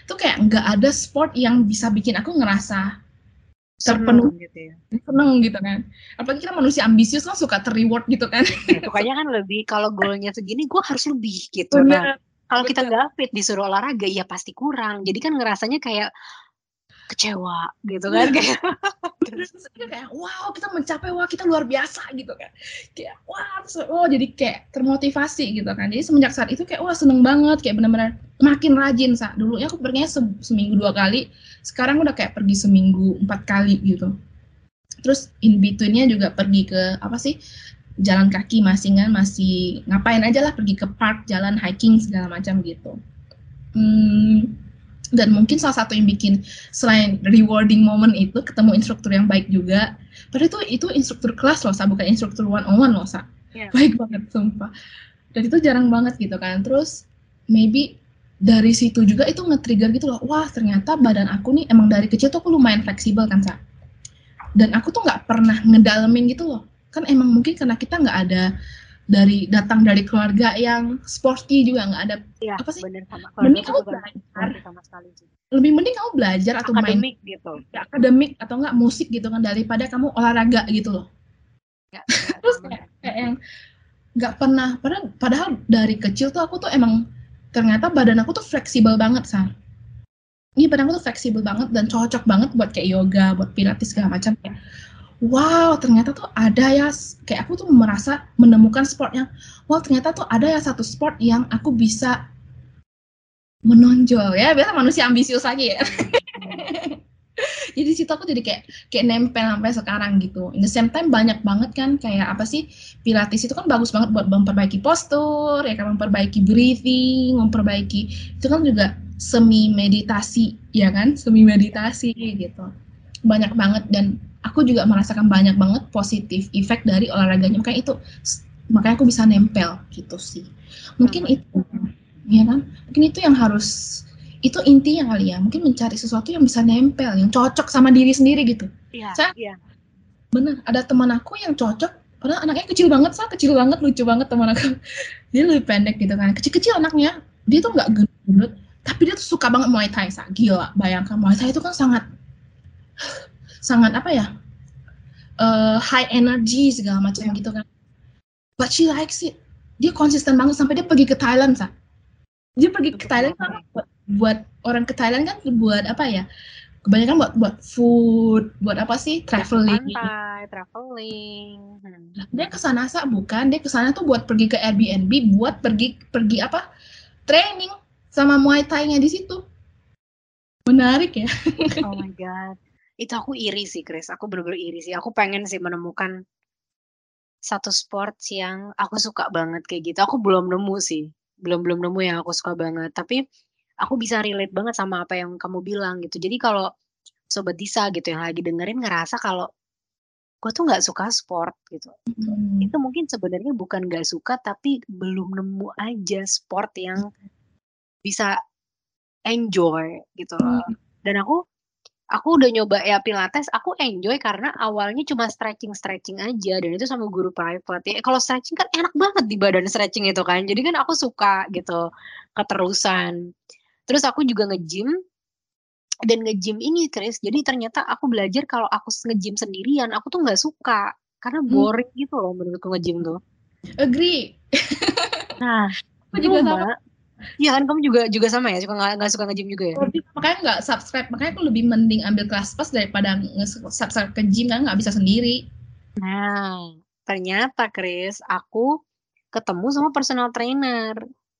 itu kayak nggak ada sport yang bisa bikin aku ngerasa terpenuh gitu ya. seneng gitu kan. Apalagi kita manusia ambisius kan suka terreward gitu kan. Ya, pokoknya kan lebih kalau goalnya segini gue harus lebih gitu. Bener. nah kalau kita nggak fit disuruh olahraga ya pasti kurang. Jadi kan ngerasanya kayak kecewa gitu kan kayak terus kayak wow kita mencapai wah kita luar biasa gitu kan. Kayak wah oh jadi kayak termotivasi gitu kan. Jadi semenjak saat itu kayak wah seneng banget kayak benar-benar makin rajin sa. Dulunya aku perginya se seminggu dua kali sekarang udah kayak pergi seminggu empat kali gitu. Terus in betweennya juga pergi ke apa sih jalan kaki masih kan masih ngapain aja lah pergi ke park jalan hiking segala macam gitu. Hmm, dan mungkin salah satu yang bikin selain rewarding moment itu ketemu instruktur yang baik juga. Padahal itu itu instruktur kelas loh sa bukan instruktur one on one loh sa. Yeah. baik banget sumpah. Dan itu jarang banget gitu kan. Terus maybe dari situ juga itu nge-trigger gitu loh. Wah ternyata badan aku nih emang dari kecil tuh aku lumayan fleksibel kan sa. Dan aku tuh nggak pernah ngedalemin gitu loh. Kan emang mungkin karena kita nggak ada dari datang dari keluarga yang sporty juga nggak ada ya, apa sih? bener sama mending kamu belajar. sama sekali sih. lebih mending kamu belajar atau akademik main gitu. Ya, akademik atau enggak musik gitu kan daripada kamu olahraga gitu loh. Ya, terus kayak, kayak yang nggak pernah padahal padahal dari kecil tuh aku tuh emang ternyata badan aku tuh fleksibel banget sah ini badan aku tuh fleksibel banget dan cocok banget buat kayak yoga buat pilates segala macam. kayak wow ternyata tuh ada ya. Kayak aku tuh merasa menemukan sport yang wow ternyata tuh ada ya satu sport yang aku bisa menonjol ya. Biasa manusia ambisius aja ya. Jadi situ aku jadi kayak kayak nempel sampai sekarang gitu. In the same time banyak banget kan kayak apa sih pilates itu kan bagus banget buat memperbaiki postur ya kan memperbaiki breathing memperbaiki itu kan juga semi meditasi ya kan semi meditasi gitu. Banyak banget dan aku juga merasakan banyak banget positif efek dari olahraganya. Makanya itu makanya aku bisa nempel gitu sih. Mungkin hmm. itu ya kan? Mungkin itu yang harus itu intinya kali ya. Mungkin mencari sesuatu yang bisa nempel yang cocok sama diri sendiri gitu. Iya saya iya. bener ada teman aku yang cocok padahal anaknya kecil banget sah kecil banget lucu banget teman aku. Dia lebih pendek gitu kan kecil-kecil anaknya. Dia tuh nggak gendut tapi dia tuh suka banget Muay Thai sah gila bayangkan Muay Thai itu kan sangat sangat apa ya uh, high energy segala macam gitu kan. But she likes it. Dia konsisten banget sampai dia pergi ke Thailand sa. Dia pergi ke Thailand kan buat, buat orang ke Thailand kan buat apa ya kebanyakan buat buat food buat apa sih traveling. Pantai, traveling. Hmm. dia ke sana sa bukan. Dia ke sana tuh buat pergi ke Airbnb buat pergi pergi apa training sama Muay Thai-nya di situ. Menarik ya. Oh my god itu aku iri sih Chris. Aku bener-bener iri sih. Aku pengen sih menemukan satu sport yang aku suka banget kayak gitu. Aku belum nemu sih. Belum belum nemu yang aku suka banget. Tapi aku bisa relate banget sama apa yang kamu bilang gitu. Jadi kalau sobat Disa gitu yang lagi dengerin ngerasa kalau gue tuh nggak suka sport gitu. Hmm. itu mungkin sebenarnya bukan nggak suka tapi belum nemu aja sport yang bisa enjoy gitu loh. Hmm. dan aku aku udah nyoba ya pilates aku enjoy karena awalnya cuma stretching stretching aja. Dan itu sama guru private. Ya kalau stretching kan enak banget di badan stretching itu kan. Jadi kan aku suka gitu keterusan. Terus aku juga nge-gym dan nge-gym ini Chris. Jadi ternyata aku belajar kalau aku nge-gym sendirian aku tuh nggak suka. Karena hmm. boring hmm. gitu loh menurutku nge-gym tuh. Agree. Nah aku juga sama Iya kan kamu juga juga sama ya, suka nggak suka nge-gym juga ya? Makanya nggak subscribe, makanya aku lebih mending ambil kelas pas daripada nge-subscribe ke gym kan nggak bisa sendiri. Nah, ternyata Chris, aku ketemu sama personal trainer.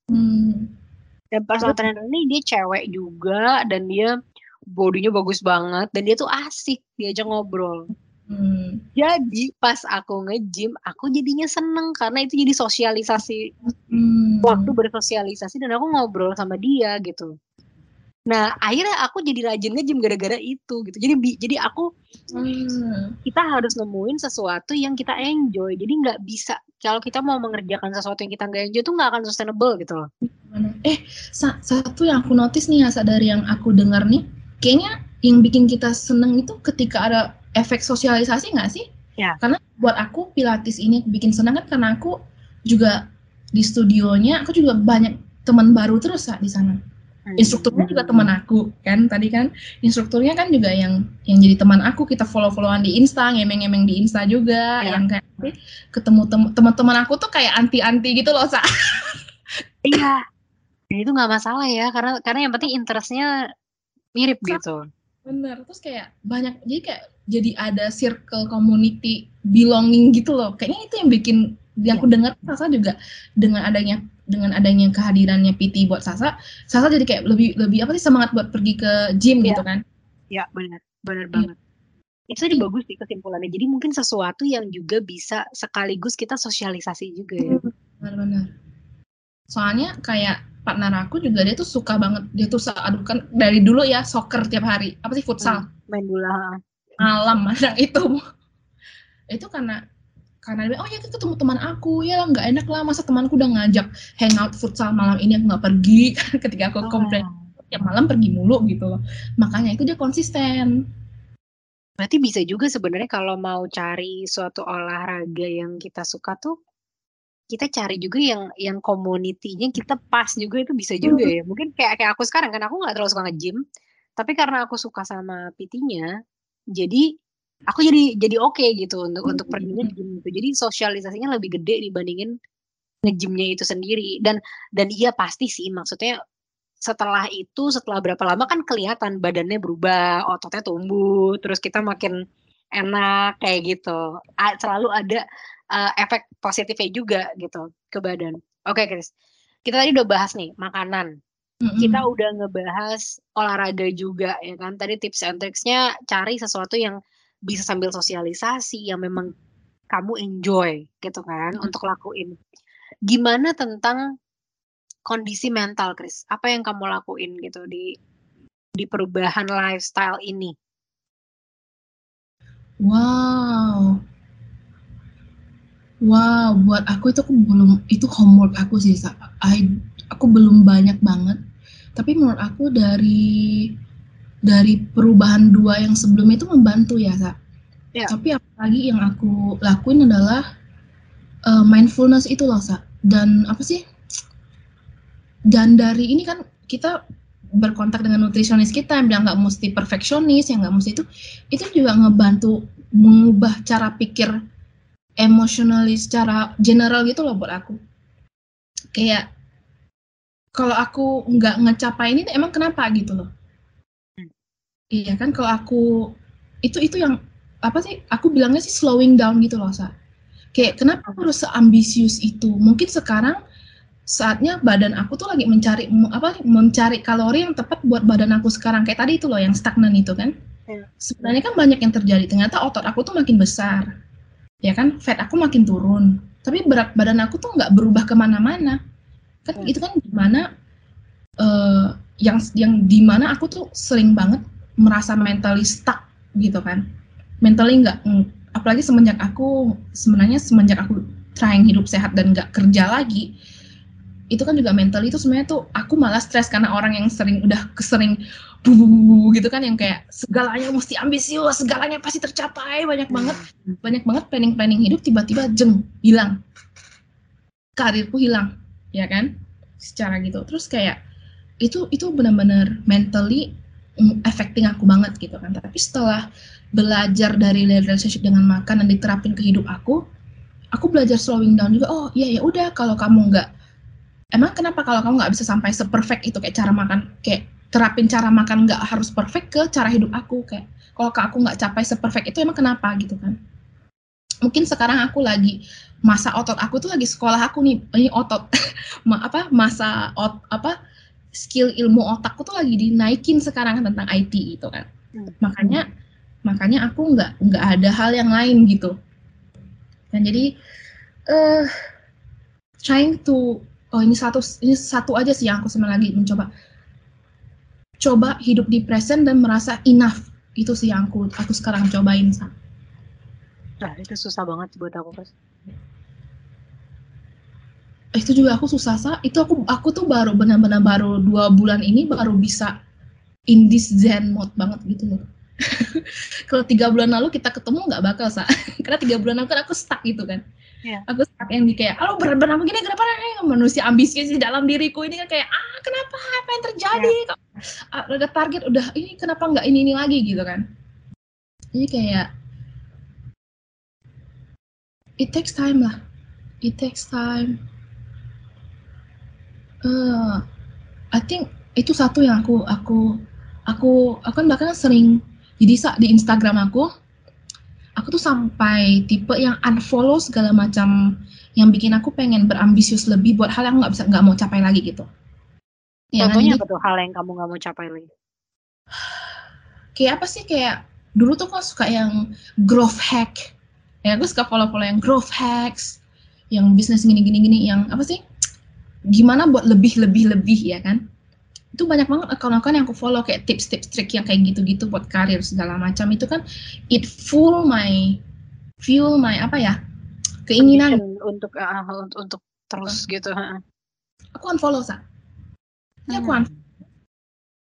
Hmm. Dan personal trainer ini dia cewek juga dan dia bodinya bagus banget dan dia tuh asik diajak ngobrol. Hmm. Jadi pas aku nge-gym, aku jadinya seneng karena itu jadi sosialisasi hmm. waktu bersosialisasi dan aku ngobrol sama dia gitu. Nah, akhirnya aku jadi rajin nge-gym gara-gara itu gitu. Jadi jadi aku hmm. kita harus nemuin sesuatu yang kita enjoy. Jadi nggak bisa kalau kita mau mengerjakan sesuatu yang kita nggak enjoy itu nggak akan sustainable gitu loh. Eh, sa satu yang aku notice nih ya dari yang aku dengar nih, kayaknya yang bikin kita seneng itu ketika ada efek sosialisasi nggak sih? Ya. Karena buat aku pilates ini bikin senang kan karena aku juga di studionya aku juga banyak teman baru terus di sana Hmm. instrukturnya juga teman aku kan tadi kan instrukturnya kan juga yang yang jadi teman aku kita follow followan di insta ngemeng ngemeng di insta juga ya. yang kayak ketemu teman-teman aku tuh kayak anti anti gitu loh sa iya ya, itu nggak masalah ya karena karena yang penting interestnya mirip Sa gitu bener terus kayak banyak jadi kayak jadi ada circle community belonging gitu loh kayaknya itu yang bikin yang aku iya. dengar Sasa juga dengan adanya dengan adanya kehadirannya PT buat Sasa, Sasa jadi kayak lebih lebih apa sih semangat buat pergi ke gym ya. gitu kan? Ya benar, benar ya. banget. Itu jadi bagus sih kesimpulannya. Jadi mungkin sesuatu yang juga bisa sekaligus kita sosialisasi juga ya. Benar-benar. Soalnya kayak partner aku juga dia tuh suka banget dia tuh aduh kan dari dulu ya soccer tiap hari. Apa sih futsal? Hmm, main bola malam masa itu. Itu karena karena dia oh ya itu ketemu teman aku. Ya nggak enak lah. Masa temanku udah ngajak hangout futsal malam ini aku nggak pergi. Ketika aku oh. komplain ya. Malam pergi mulu gitu loh. Makanya itu dia konsisten. Berarti bisa juga sebenarnya kalau mau cari suatu olahraga yang kita suka tuh kita cari juga yang yang komunitinya kita pas juga itu bisa juga ya mungkin kayak kayak aku sekarang kan aku nggak terlalu suka nge-gym tapi karena aku suka sama PT-nya jadi aku jadi jadi oke okay gitu untuk hmm. untuk pergi nge-gym gitu. Jadi sosialisasinya lebih gede dibandingin nge-gymnya itu sendiri dan dan iya pasti sih maksudnya setelah itu setelah berapa lama kan kelihatan badannya berubah, ototnya tumbuh, terus kita makin enak kayak gitu. Selalu ada uh, efek positifnya juga gitu ke badan. Oke, okay, Chris. Kita tadi udah bahas nih makanan. Mm-hmm. Kita udah ngebahas olahraga juga ya kan. Tadi tips and tricksnya cari sesuatu yang bisa sambil sosialisasi yang memang kamu enjoy gitu kan hmm. untuk lakuin. Gimana tentang kondisi mental, Chris? Apa yang kamu lakuin gitu di di perubahan lifestyle ini? Wow. Wow, buat aku itu aku belum itu homework aku sih. I, aku belum banyak banget. Tapi menurut aku dari dari perubahan dua yang sebelumnya itu membantu ya, Sa. Ya. Tapi apalagi yang aku lakuin adalah uh, mindfulness itu loh, Sa. Dan apa sih? Dan dari ini kan kita berkontak dengan nutrisionis kita yang bilang nggak mesti perfeksionis, yang nggak mesti itu, itu juga ngebantu mengubah cara pikir emosionalis secara general gitu loh buat aku. Kayak kalau aku nggak ngecapai ini emang kenapa gitu loh? Iya kan kalau aku itu itu yang apa sih aku bilangnya sih slowing down gitu loh sa. Kayak kenapa harus seambisius itu? Mungkin sekarang saatnya badan aku tuh lagi mencari apa mencari kalori yang tepat buat badan aku sekarang. Kayak tadi itu loh yang stagnan itu kan. Ya. sebenarnya kan banyak yang terjadi ternyata otot aku tuh makin besar ya kan fat aku makin turun. Tapi berat badan aku tuh nggak berubah ke mana-mana. Kan ya. itu kan gimana uh, yang yang di mana aku tuh sering banget merasa mentally stuck gitu kan. Mentally nggak mm, apalagi semenjak aku sebenarnya semenjak aku trying hidup sehat dan nggak kerja lagi itu kan juga mental itu sebenarnya tuh aku malah stres karena orang yang sering udah kesering bu, gitu kan yang kayak segalanya mesti ambisius segalanya pasti tercapai banyak banget banyak banget planning planning hidup tiba-tiba jeng hilang. Karirku hilang ya kan? Secara gitu. Terus kayak itu itu benar-benar mentally affecting aku banget gitu kan. Tapi setelah belajar dari relationship dengan makan dan diterapin ke hidup aku aku belajar slowing down juga oh iya ya udah kalau kamu nggak emang kenapa kalau kamu nggak bisa sampai seperfect itu kayak cara makan kayak terapin cara makan nggak harus perfect ke cara hidup aku kayak kalau aku nggak capai seperfect itu emang kenapa gitu kan? Mungkin sekarang aku lagi masa otot aku tuh lagi sekolah aku nih ini otot apa masa ot apa skill ilmu otakku tuh lagi dinaikin sekarang tentang IT itu kan. Hmm. makanya makanya aku nggak nggak ada hal yang lain gitu. Dan jadi uh, trying to oh ini satu ini satu aja sih yang aku sebenarnya lagi mencoba. Coba hidup di present dan merasa enough. Itu sih yang aku aku sekarang cobain sa. Nah itu susah banget buat aku pas itu juga aku susah sa. Itu aku aku tuh baru benar-benar baru dua bulan ini baru bisa in this zen mode banget gitu loh. Kalau tiga bulan lalu kita ketemu nggak bakal sa. Karena tiga bulan lalu kan aku stuck gitu kan yeah. aku stuck yang di kayak alo berat berat begini kenapa nih? Manusia ambisius di dalam diriku ini. Kan kayak ah kenapa? Apa yang terjadi? Yeah. Ah, udah target udah ini kenapa nggak ini ini lagi? Gitu kan. Jadi kayak it takes time lah. It takes time. Uh, I think itu satu yang aku aku aku aku kan bahkan sering jadi saat di Instagram aku aku tuh sampai tipe yang unfollow segala macam yang bikin aku pengen berambisius lebih buat hal yang nggak bisa nggak mau capai lagi gitu. Ya, Contohnya apa tuh hal yang kamu nggak mau capai lagi? Kayak apa sih kayak dulu tuh kok suka yang growth hack. Ya aku suka follow-follow yang growth hacks, yang bisnis gini-gini gini, yang apa sih? Gimana buat lebih lebih lebih ya kan? Itu banyak banget akun-akun yang aku follow kayak tips-tips trik yang kayak gitu-gitu buat karir segala macam. Itu kan it full my fuel my apa ya keinginan. Untuk uh, untuk, untuk terus uh. gitu aku unfollow sa. Ya aku unfollow.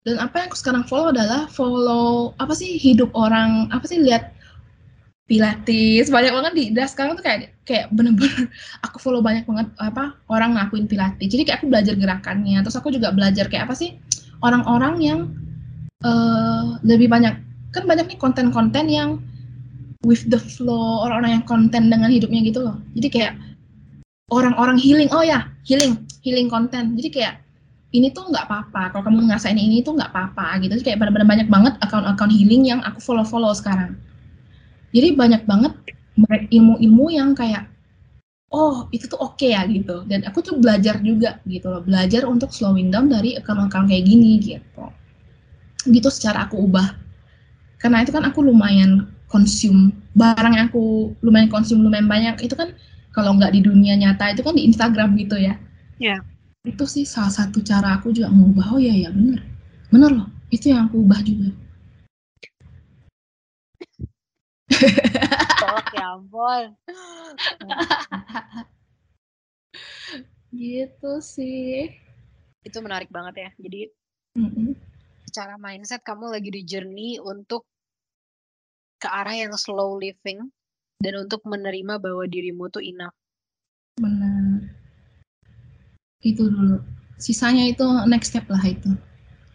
Dan apa yang aku sekarang follow adalah follow apa sih hidup orang apa sih lihat pilates. Banyak banget di das sekarang tuh kayak kayak bener-bener aku follow banyak banget apa orang ngakuin pilates. Jadi kayak aku belajar gerakannya. Terus aku juga belajar kayak apa sih orang-orang yang uh, lebih banyak kan banyak nih konten-konten yang with the flow orang-orang yang konten dengan hidupnya gitu loh. Jadi kayak orang-orang healing oh ya healing healing konten. Jadi kayak ini tuh nggak apa-apa. Kalau kamu ngerasain ini tuh nggak apa-apa gitu. Jadi kayak benar-benar banyak banget akun-akun healing yang aku follow-follow sekarang. Jadi banyak banget ilmu-ilmu yang kayak oh itu tuh oke okay ya gitu. Dan aku tuh belajar juga gitu loh belajar untuk slowing down dari account-account kayak gini gitu. Gitu secara aku ubah. Karena itu kan aku lumayan konsum barang yang aku lumayan konsum lumayan banyak. Itu kan kalau nggak di dunia nyata itu kan di Instagram gitu ya. Ya. Yeah. itu sih salah satu cara aku juga mengubah. Oh ya ya bener. Bener loh itu yang aku ubah juga Tolak ya ampun. gitu sih. Itu menarik banget ya. Jadi mm-hmm. secara mindset kamu lagi di journey untuk ke arah yang slow living dan untuk menerima bahwa dirimu tuh enough. Benar. Itu dulu. Sisanya itu next step lah itu.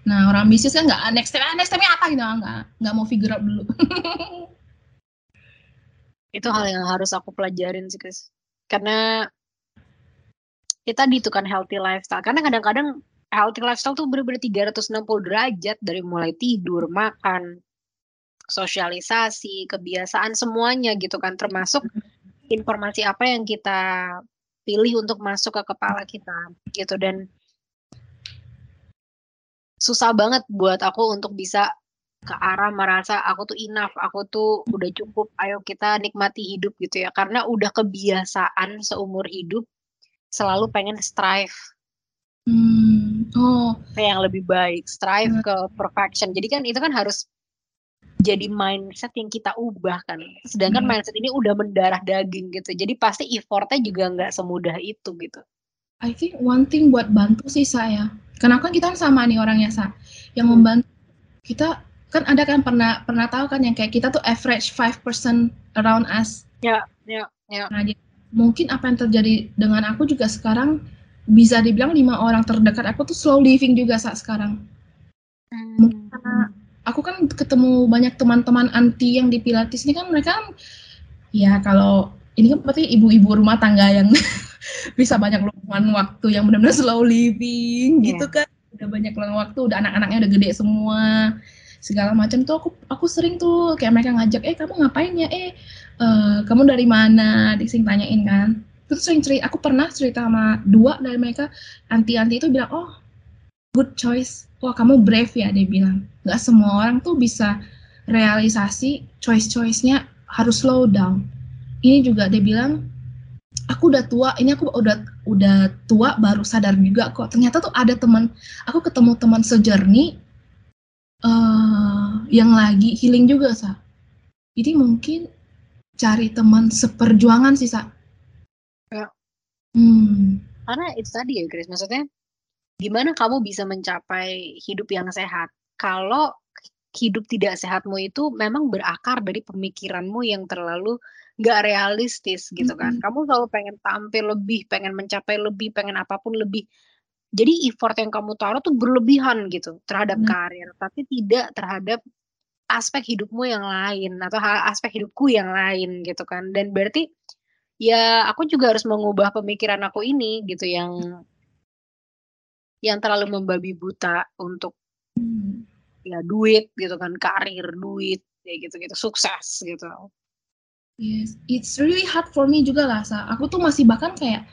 Nah orang bisnis kan nggak next step, ah, next stepnya apa gitu nggak nggak mau figure out dulu. itu hal yang harus aku pelajarin sih guys karena kita itu kan healthy lifestyle. Karena kadang-kadang healthy lifestyle tuh bener-bener 360 derajat. Dari mulai tidur makan sosialisasi kebiasaan semuanya gitu kan. Termasuk informasi apa yang kita pilih untuk masuk ke kepala kita gitu. Dan susah banget buat aku untuk bisa ke arah merasa aku tuh enough, aku tuh udah cukup, ayo kita nikmati hidup gitu ya. Karena udah kebiasaan seumur hidup selalu pengen strive. Hmm. Oh. Yang lebih baik, strive hmm. ke perfection. Jadi kan itu kan harus jadi mindset yang kita ubah kan. Sedangkan hmm. mindset ini udah mendarah daging gitu. Jadi pasti effortnya juga nggak semudah itu gitu. I think one thing buat bantu sih saya. Karena kan kita kan sama nih orangnya sa. Yang hmm. membantu kita kan ada kan pernah pernah tahu kan yang kayak kita tuh average 5% around us. Ya, ya, ya. Nah, jadi, mungkin apa yang terjadi dengan aku juga sekarang bisa dibilang lima orang terdekat aku tuh slow living juga saat sekarang. Hmm. Mungkin karena aku kan ketemu banyak teman-teman anti yang di Pilates ini kan mereka kan ya kalau ini kan berarti ibu-ibu rumah tangga yang bisa banyak luangan waktu yang benar-benar slow living yeah. gitu kan udah banyak luang waktu udah anak-anaknya udah gede semua segala macam tuh aku aku sering tuh kayak mereka ngajak eh kamu ngapain ya? Eh uh, kamu dari mana? Dising tanyain kan. Terus sering cerita aku pernah cerita sama dua dari mereka. Anti-anti itu bilang oh good choice. Wah kamu brave ya dia bilang. Nggak semua orang tuh bisa realisasi choice-choice-nya harus slow down. Ini juga dia bilang aku udah tua ini aku udah udah tua baru sadar juga kok. Ternyata tuh ada teman aku ketemu teman sejernih uh, yang lagi healing juga sa jadi mungkin cari teman seperjuangan sih sa ya. hmm. karena itu tadi ya Grace maksudnya gimana kamu bisa mencapai hidup yang sehat kalau hidup tidak sehatmu itu memang berakar dari pemikiranmu yang terlalu gak realistis gitu kan. Mm -hmm. Kamu selalu pengen tampil lebih, pengen mencapai lebih, pengen apa pun lebih. Jadi effort yang kamu taruh tuh berlebihan gitu terhadap mm -hmm. karir, tapi tidak terhadap aspek hidupmu yang lain atau aspek hidupku yang lain gitu kan. Dan berarti ya aku juga harus mengubah pemikiran aku ini gitu yang yang terlalu membabi buta untuk ya duit gitu kan karir duit ya gitu gitu sukses gitu yes it's really hard for me juga lah sa aku tuh masih bahkan kayak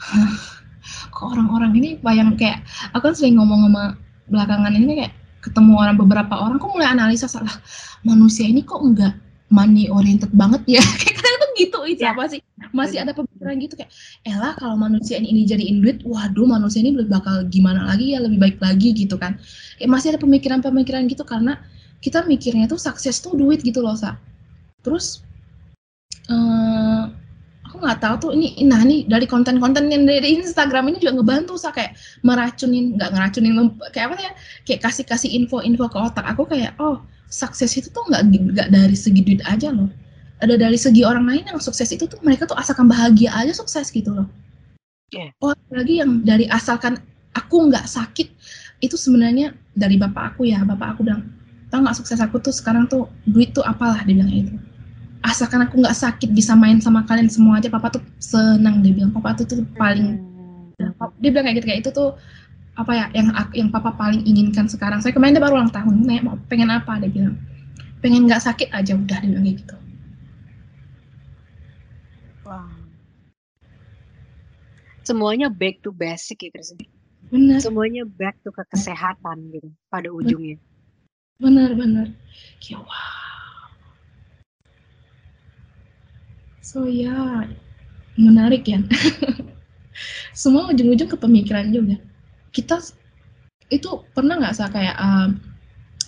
kok orang-orang ini bayang kayak aku kan sering ngomong sama belakangan ini kayak ketemu orang beberapa orang kok mulai analisa salah manusia ini kok enggak money oriented banget ya? Kayak kadang tuh gitu itu ya. apa sih? Masih ada pemikiran gitu kayak elah kalau manusia ini, ini jadiin duit waduh manusia ini bakal gimana lagi ya lebih baik lagi gitu kan. Kayak masih ada pemikiran-pemikiran gitu karena kita mikirnya tuh sukses tuh duit gitu loh sa. Terus uh, aku nggak tahu tuh ini nah ini dari konten-konten yang dari Instagram ini juga ngebantu sa kayak meracunin nggak ngeracunin kayak apa ya kayak kasih kasih info-info ke otak aku kayak oh sukses itu tuh nggak nggak dari segi duit aja loh. Ada dari segi orang lain yang sukses itu tuh mereka tuh asalkan bahagia aja sukses gitu loh. Yeah. oh lagi yang dari asalkan aku nggak sakit itu sebenarnya dari bapak aku ya bapak aku bilang tau nggak sukses aku tuh sekarang tuh duit tuh apalah dia bilang itu asalkan aku nggak sakit bisa main sama kalian semua aja papa tuh senang dia bilang. Papa tuh tuh paling hmm. dia bilang kayak gitu kayak itu tuh apa ya yang yang papa paling inginkan sekarang. Saya kemarin dia baru ulang tahun nih mau pengen apa dia bilang. Pengen nggak sakit aja udah dia bilang kayak gitu. Wow. semuanya back to basic ya Chris benar. Semuanya back to ke kesehatan gitu pada ujungnya. Benar benar. Ya wow so ya menarik ya. Semua ujung-ujung ke pemikiran juga. Kita itu pernah nggak sih kayak uh,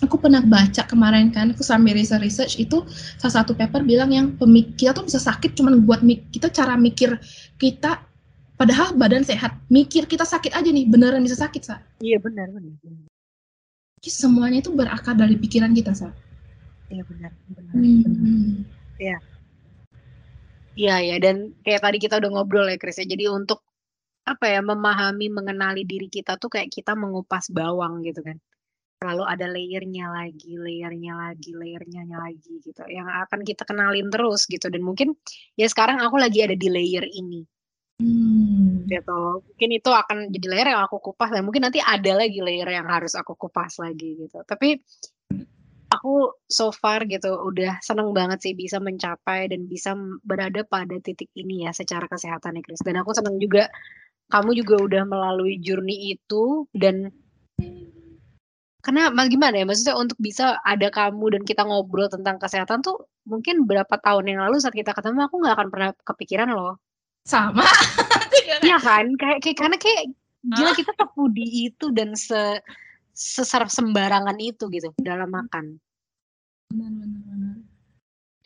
aku pernah baca kemarin kan aku sambil research research itu salah satu paper bilang yang pemik kita tuh bisa sakit cuman buat mik kita cara mikir kita padahal badan sehat. Mikir kita sakit aja nih beneran bisa sakit sa. Iya benar benar, semuanya itu berakar dari pikiran kita sa. Iya benar benar. Hmm. iya iya ya dan kayak tadi kita udah ngobrol ya Chris ya jadi untuk apa ya, memahami, mengenali diri kita tuh kayak kita mengupas bawang gitu kan. Lalu ada layernya lagi, layernya lagi, layernya lagi gitu, yang akan kita kenalin terus gitu dan mungkin ya sekarang aku lagi ada di layer ini. Hmm. Gitu. Mungkin itu akan jadi layer yang aku kupas dan mungkin nanti ada lagi layer yang harus aku kupas lagi gitu. Tapi aku so far gitu udah seneng banget sih bisa mencapai dan bisa berada pada titik ini ya secara kesehatan ya Chris. Dan aku seneng juga kamu juga udah melalui journey itu dan karena gimana ya maksudnya untuk bisa ada kamu dan kita ngobrol tentang kesehatan tuh mungkin berapa tahun yang lalu saat kita ketemu aku nggak akan pernah kepikiran loh. Sama. Iya kan? Kayak, kayak karena kayak gila kita di itu dan se sesar sembarangan itu gitu dalam makan benar benar benar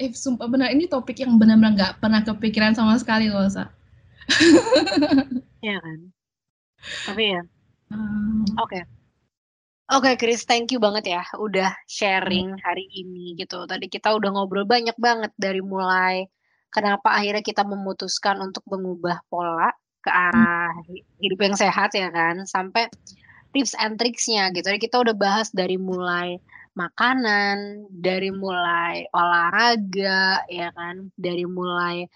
eh sumpah benar ini topik yang benar-benar nggak pernah kepikiran sama sekali loh sa Iya kan? Tapi ya. Hmm. Oke. Okay. Oke, okay, Chris, thank you banget ya udah sharing hari ini gitu. Tadi kita udah ngobrol banyak banget dari mulai kenapa akhirnya kita memutuskan untuk mengubah pola ke arah hidup yang sehat ya kan, sampai tips and tricksnya gitu. Jadi kita udah bahas dari mulai makanan, dari mulai olahraga ya kan, dari mulai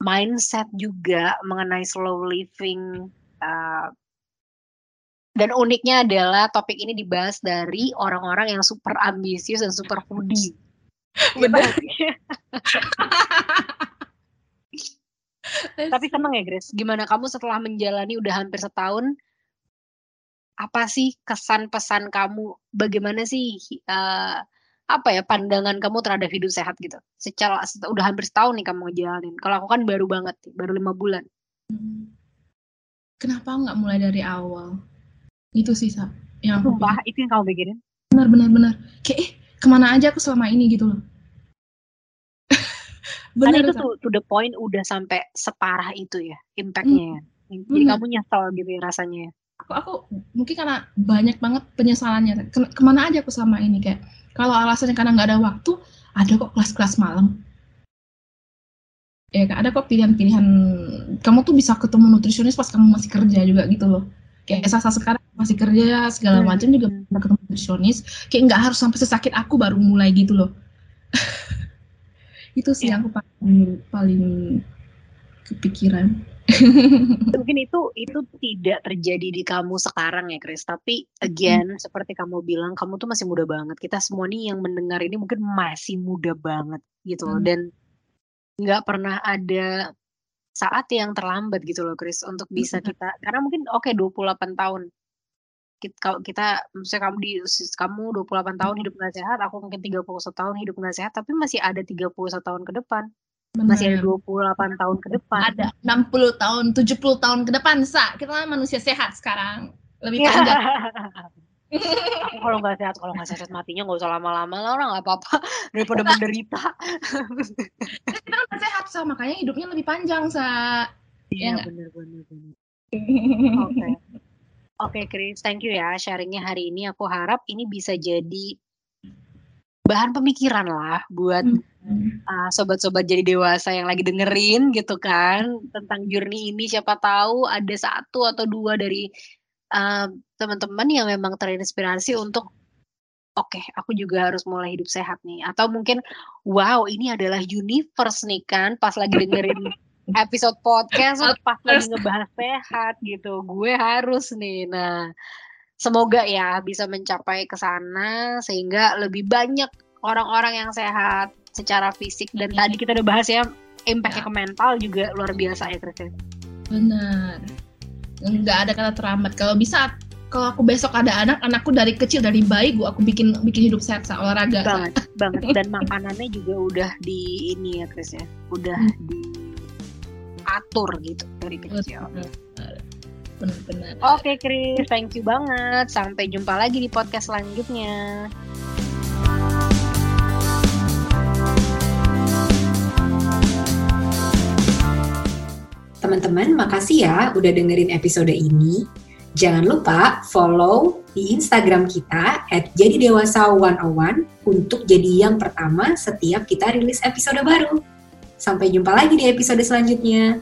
mindset juga mengenai slow living. Uh, dan uniknya adalah topik ini dibahas dari orang-orang yang super ambisius dan super foodie. Benar. Tapi seneng ya Grace, gimana kamu setelah menjalani udah hampir setahun, apa sih kesan pesan kamu? Bagaimana sih uh, apa ya pandangan kamu terhadap hidup sehat gitu? Secara udah hampir setahun nih kamu ngejalanin. Kalau aku kan baru banget, baru lima bulan. Hmm. Kenapa nggak mulai dari awal? Itu sih, Sa. yang aku Sumpah, itu yang kamu pikirin? benar benar benar kayak eh ke mana aja aku selama ini gitu loh Karena benar itu to, to the point udah sampai separah itu ya impactnya. ya. Jadi Hmm. kamu nyesel gitu ya rasanya. ya. Aku aku mungkin karena banyak banget penyesalannya. Ke- ke mana aja aku selama ini kayak kalau alasannya karena nggak ada waktu ada kok kelas-kelas malam. Ya ada kok pilihan-pilihan. Kamu tuh bisa ketemu nutrisionis pas kamu masih kerja juga gitu loh. Kayak sasa sekarang masih kerja segala Hmm. macam juga bisa ketemu nutrisionis. Kayak nggak harus sampai sesakit aku baru mulai gitu loh. Itu sih Ya. yang aku paling paling kepikiran Mungkin itu itu tidak terjadi di kamu sekarang ya Chris. Tapi again seperti kamu bilang kamu tuh masih muda banget. Kita semua nih yang mendengar ini mungkin masih muda banget gitu loh. Hmm. Dan nggak pernah ada saat yang terlambat gitu loh Chris untuk bisa Hmm. kita karena mungkin oke 28 tahun kita, kalau kita misalnya kamu di kamu 28 tahun hidup nggak sehat, aku mungkin 31 tahun hidup nggak sehat, tapi masih ada 31 tahun ke depan, masih ada Benar. 28 tahun ke depan. ada 60 tahun 70 tahun ke depan sa kita kan manusia sehat sekarang lebih panjang aku kalau nggak sehat, kalau nggak sehat matinya nggak usah lama-lama lah orang nggak apa-apa daripada menderita. kita kan udah sehat sa makanya hidupnya lebih panjang sa Iya nggak? benar benar benar. Oke. Oke Chris, thank you ya sharingnya hari ini. Aku harap ini bisa jadi bahan pemikiran lah buat uh, sobat-sobat jadi dewasa yang lagi dengerin gitu kan tentang journey ini. Siapa tahu ada satu atau dua dari uh, teman-teman yang memang terinspirasi untuk oke aku juga harus mulai hidup sehat nih. Atau mungkin wow ini adalah universe nih kan pas lagi dengerin episode podcast pas lagi ngebahas sehat gitu. Gue harus nih. Nah, semoga ya bisa mencapai ke sana sehingga lebih banyak orang-orang yang sehat secara fisik dan tadi kita udah bahas ya impactnya ke mental juga luar biasa ya Chris. benar nggak ada kata terlambat kalau bisa kalau aku besok ada anak anakku dari kecil dari bayi gua aku bikin bikin hidup sehat sa olahraga. Banget, banget dan makanannya juga udah di ini ya Chris ya. Udah diatur gitu dari kecil. Benar-benar Oke Chris, thank you banget. Sampai jumpa lagi di podcast selanjutnya. Teman-teman, makasih ya udah dengerin episode ini. Jangan lupa follow di Instagram kita at jadi dewasa 101 untuk jadi yang pertama setiap kita rilis episode baru. Sampai jumpa lagi di episode selanjutnya.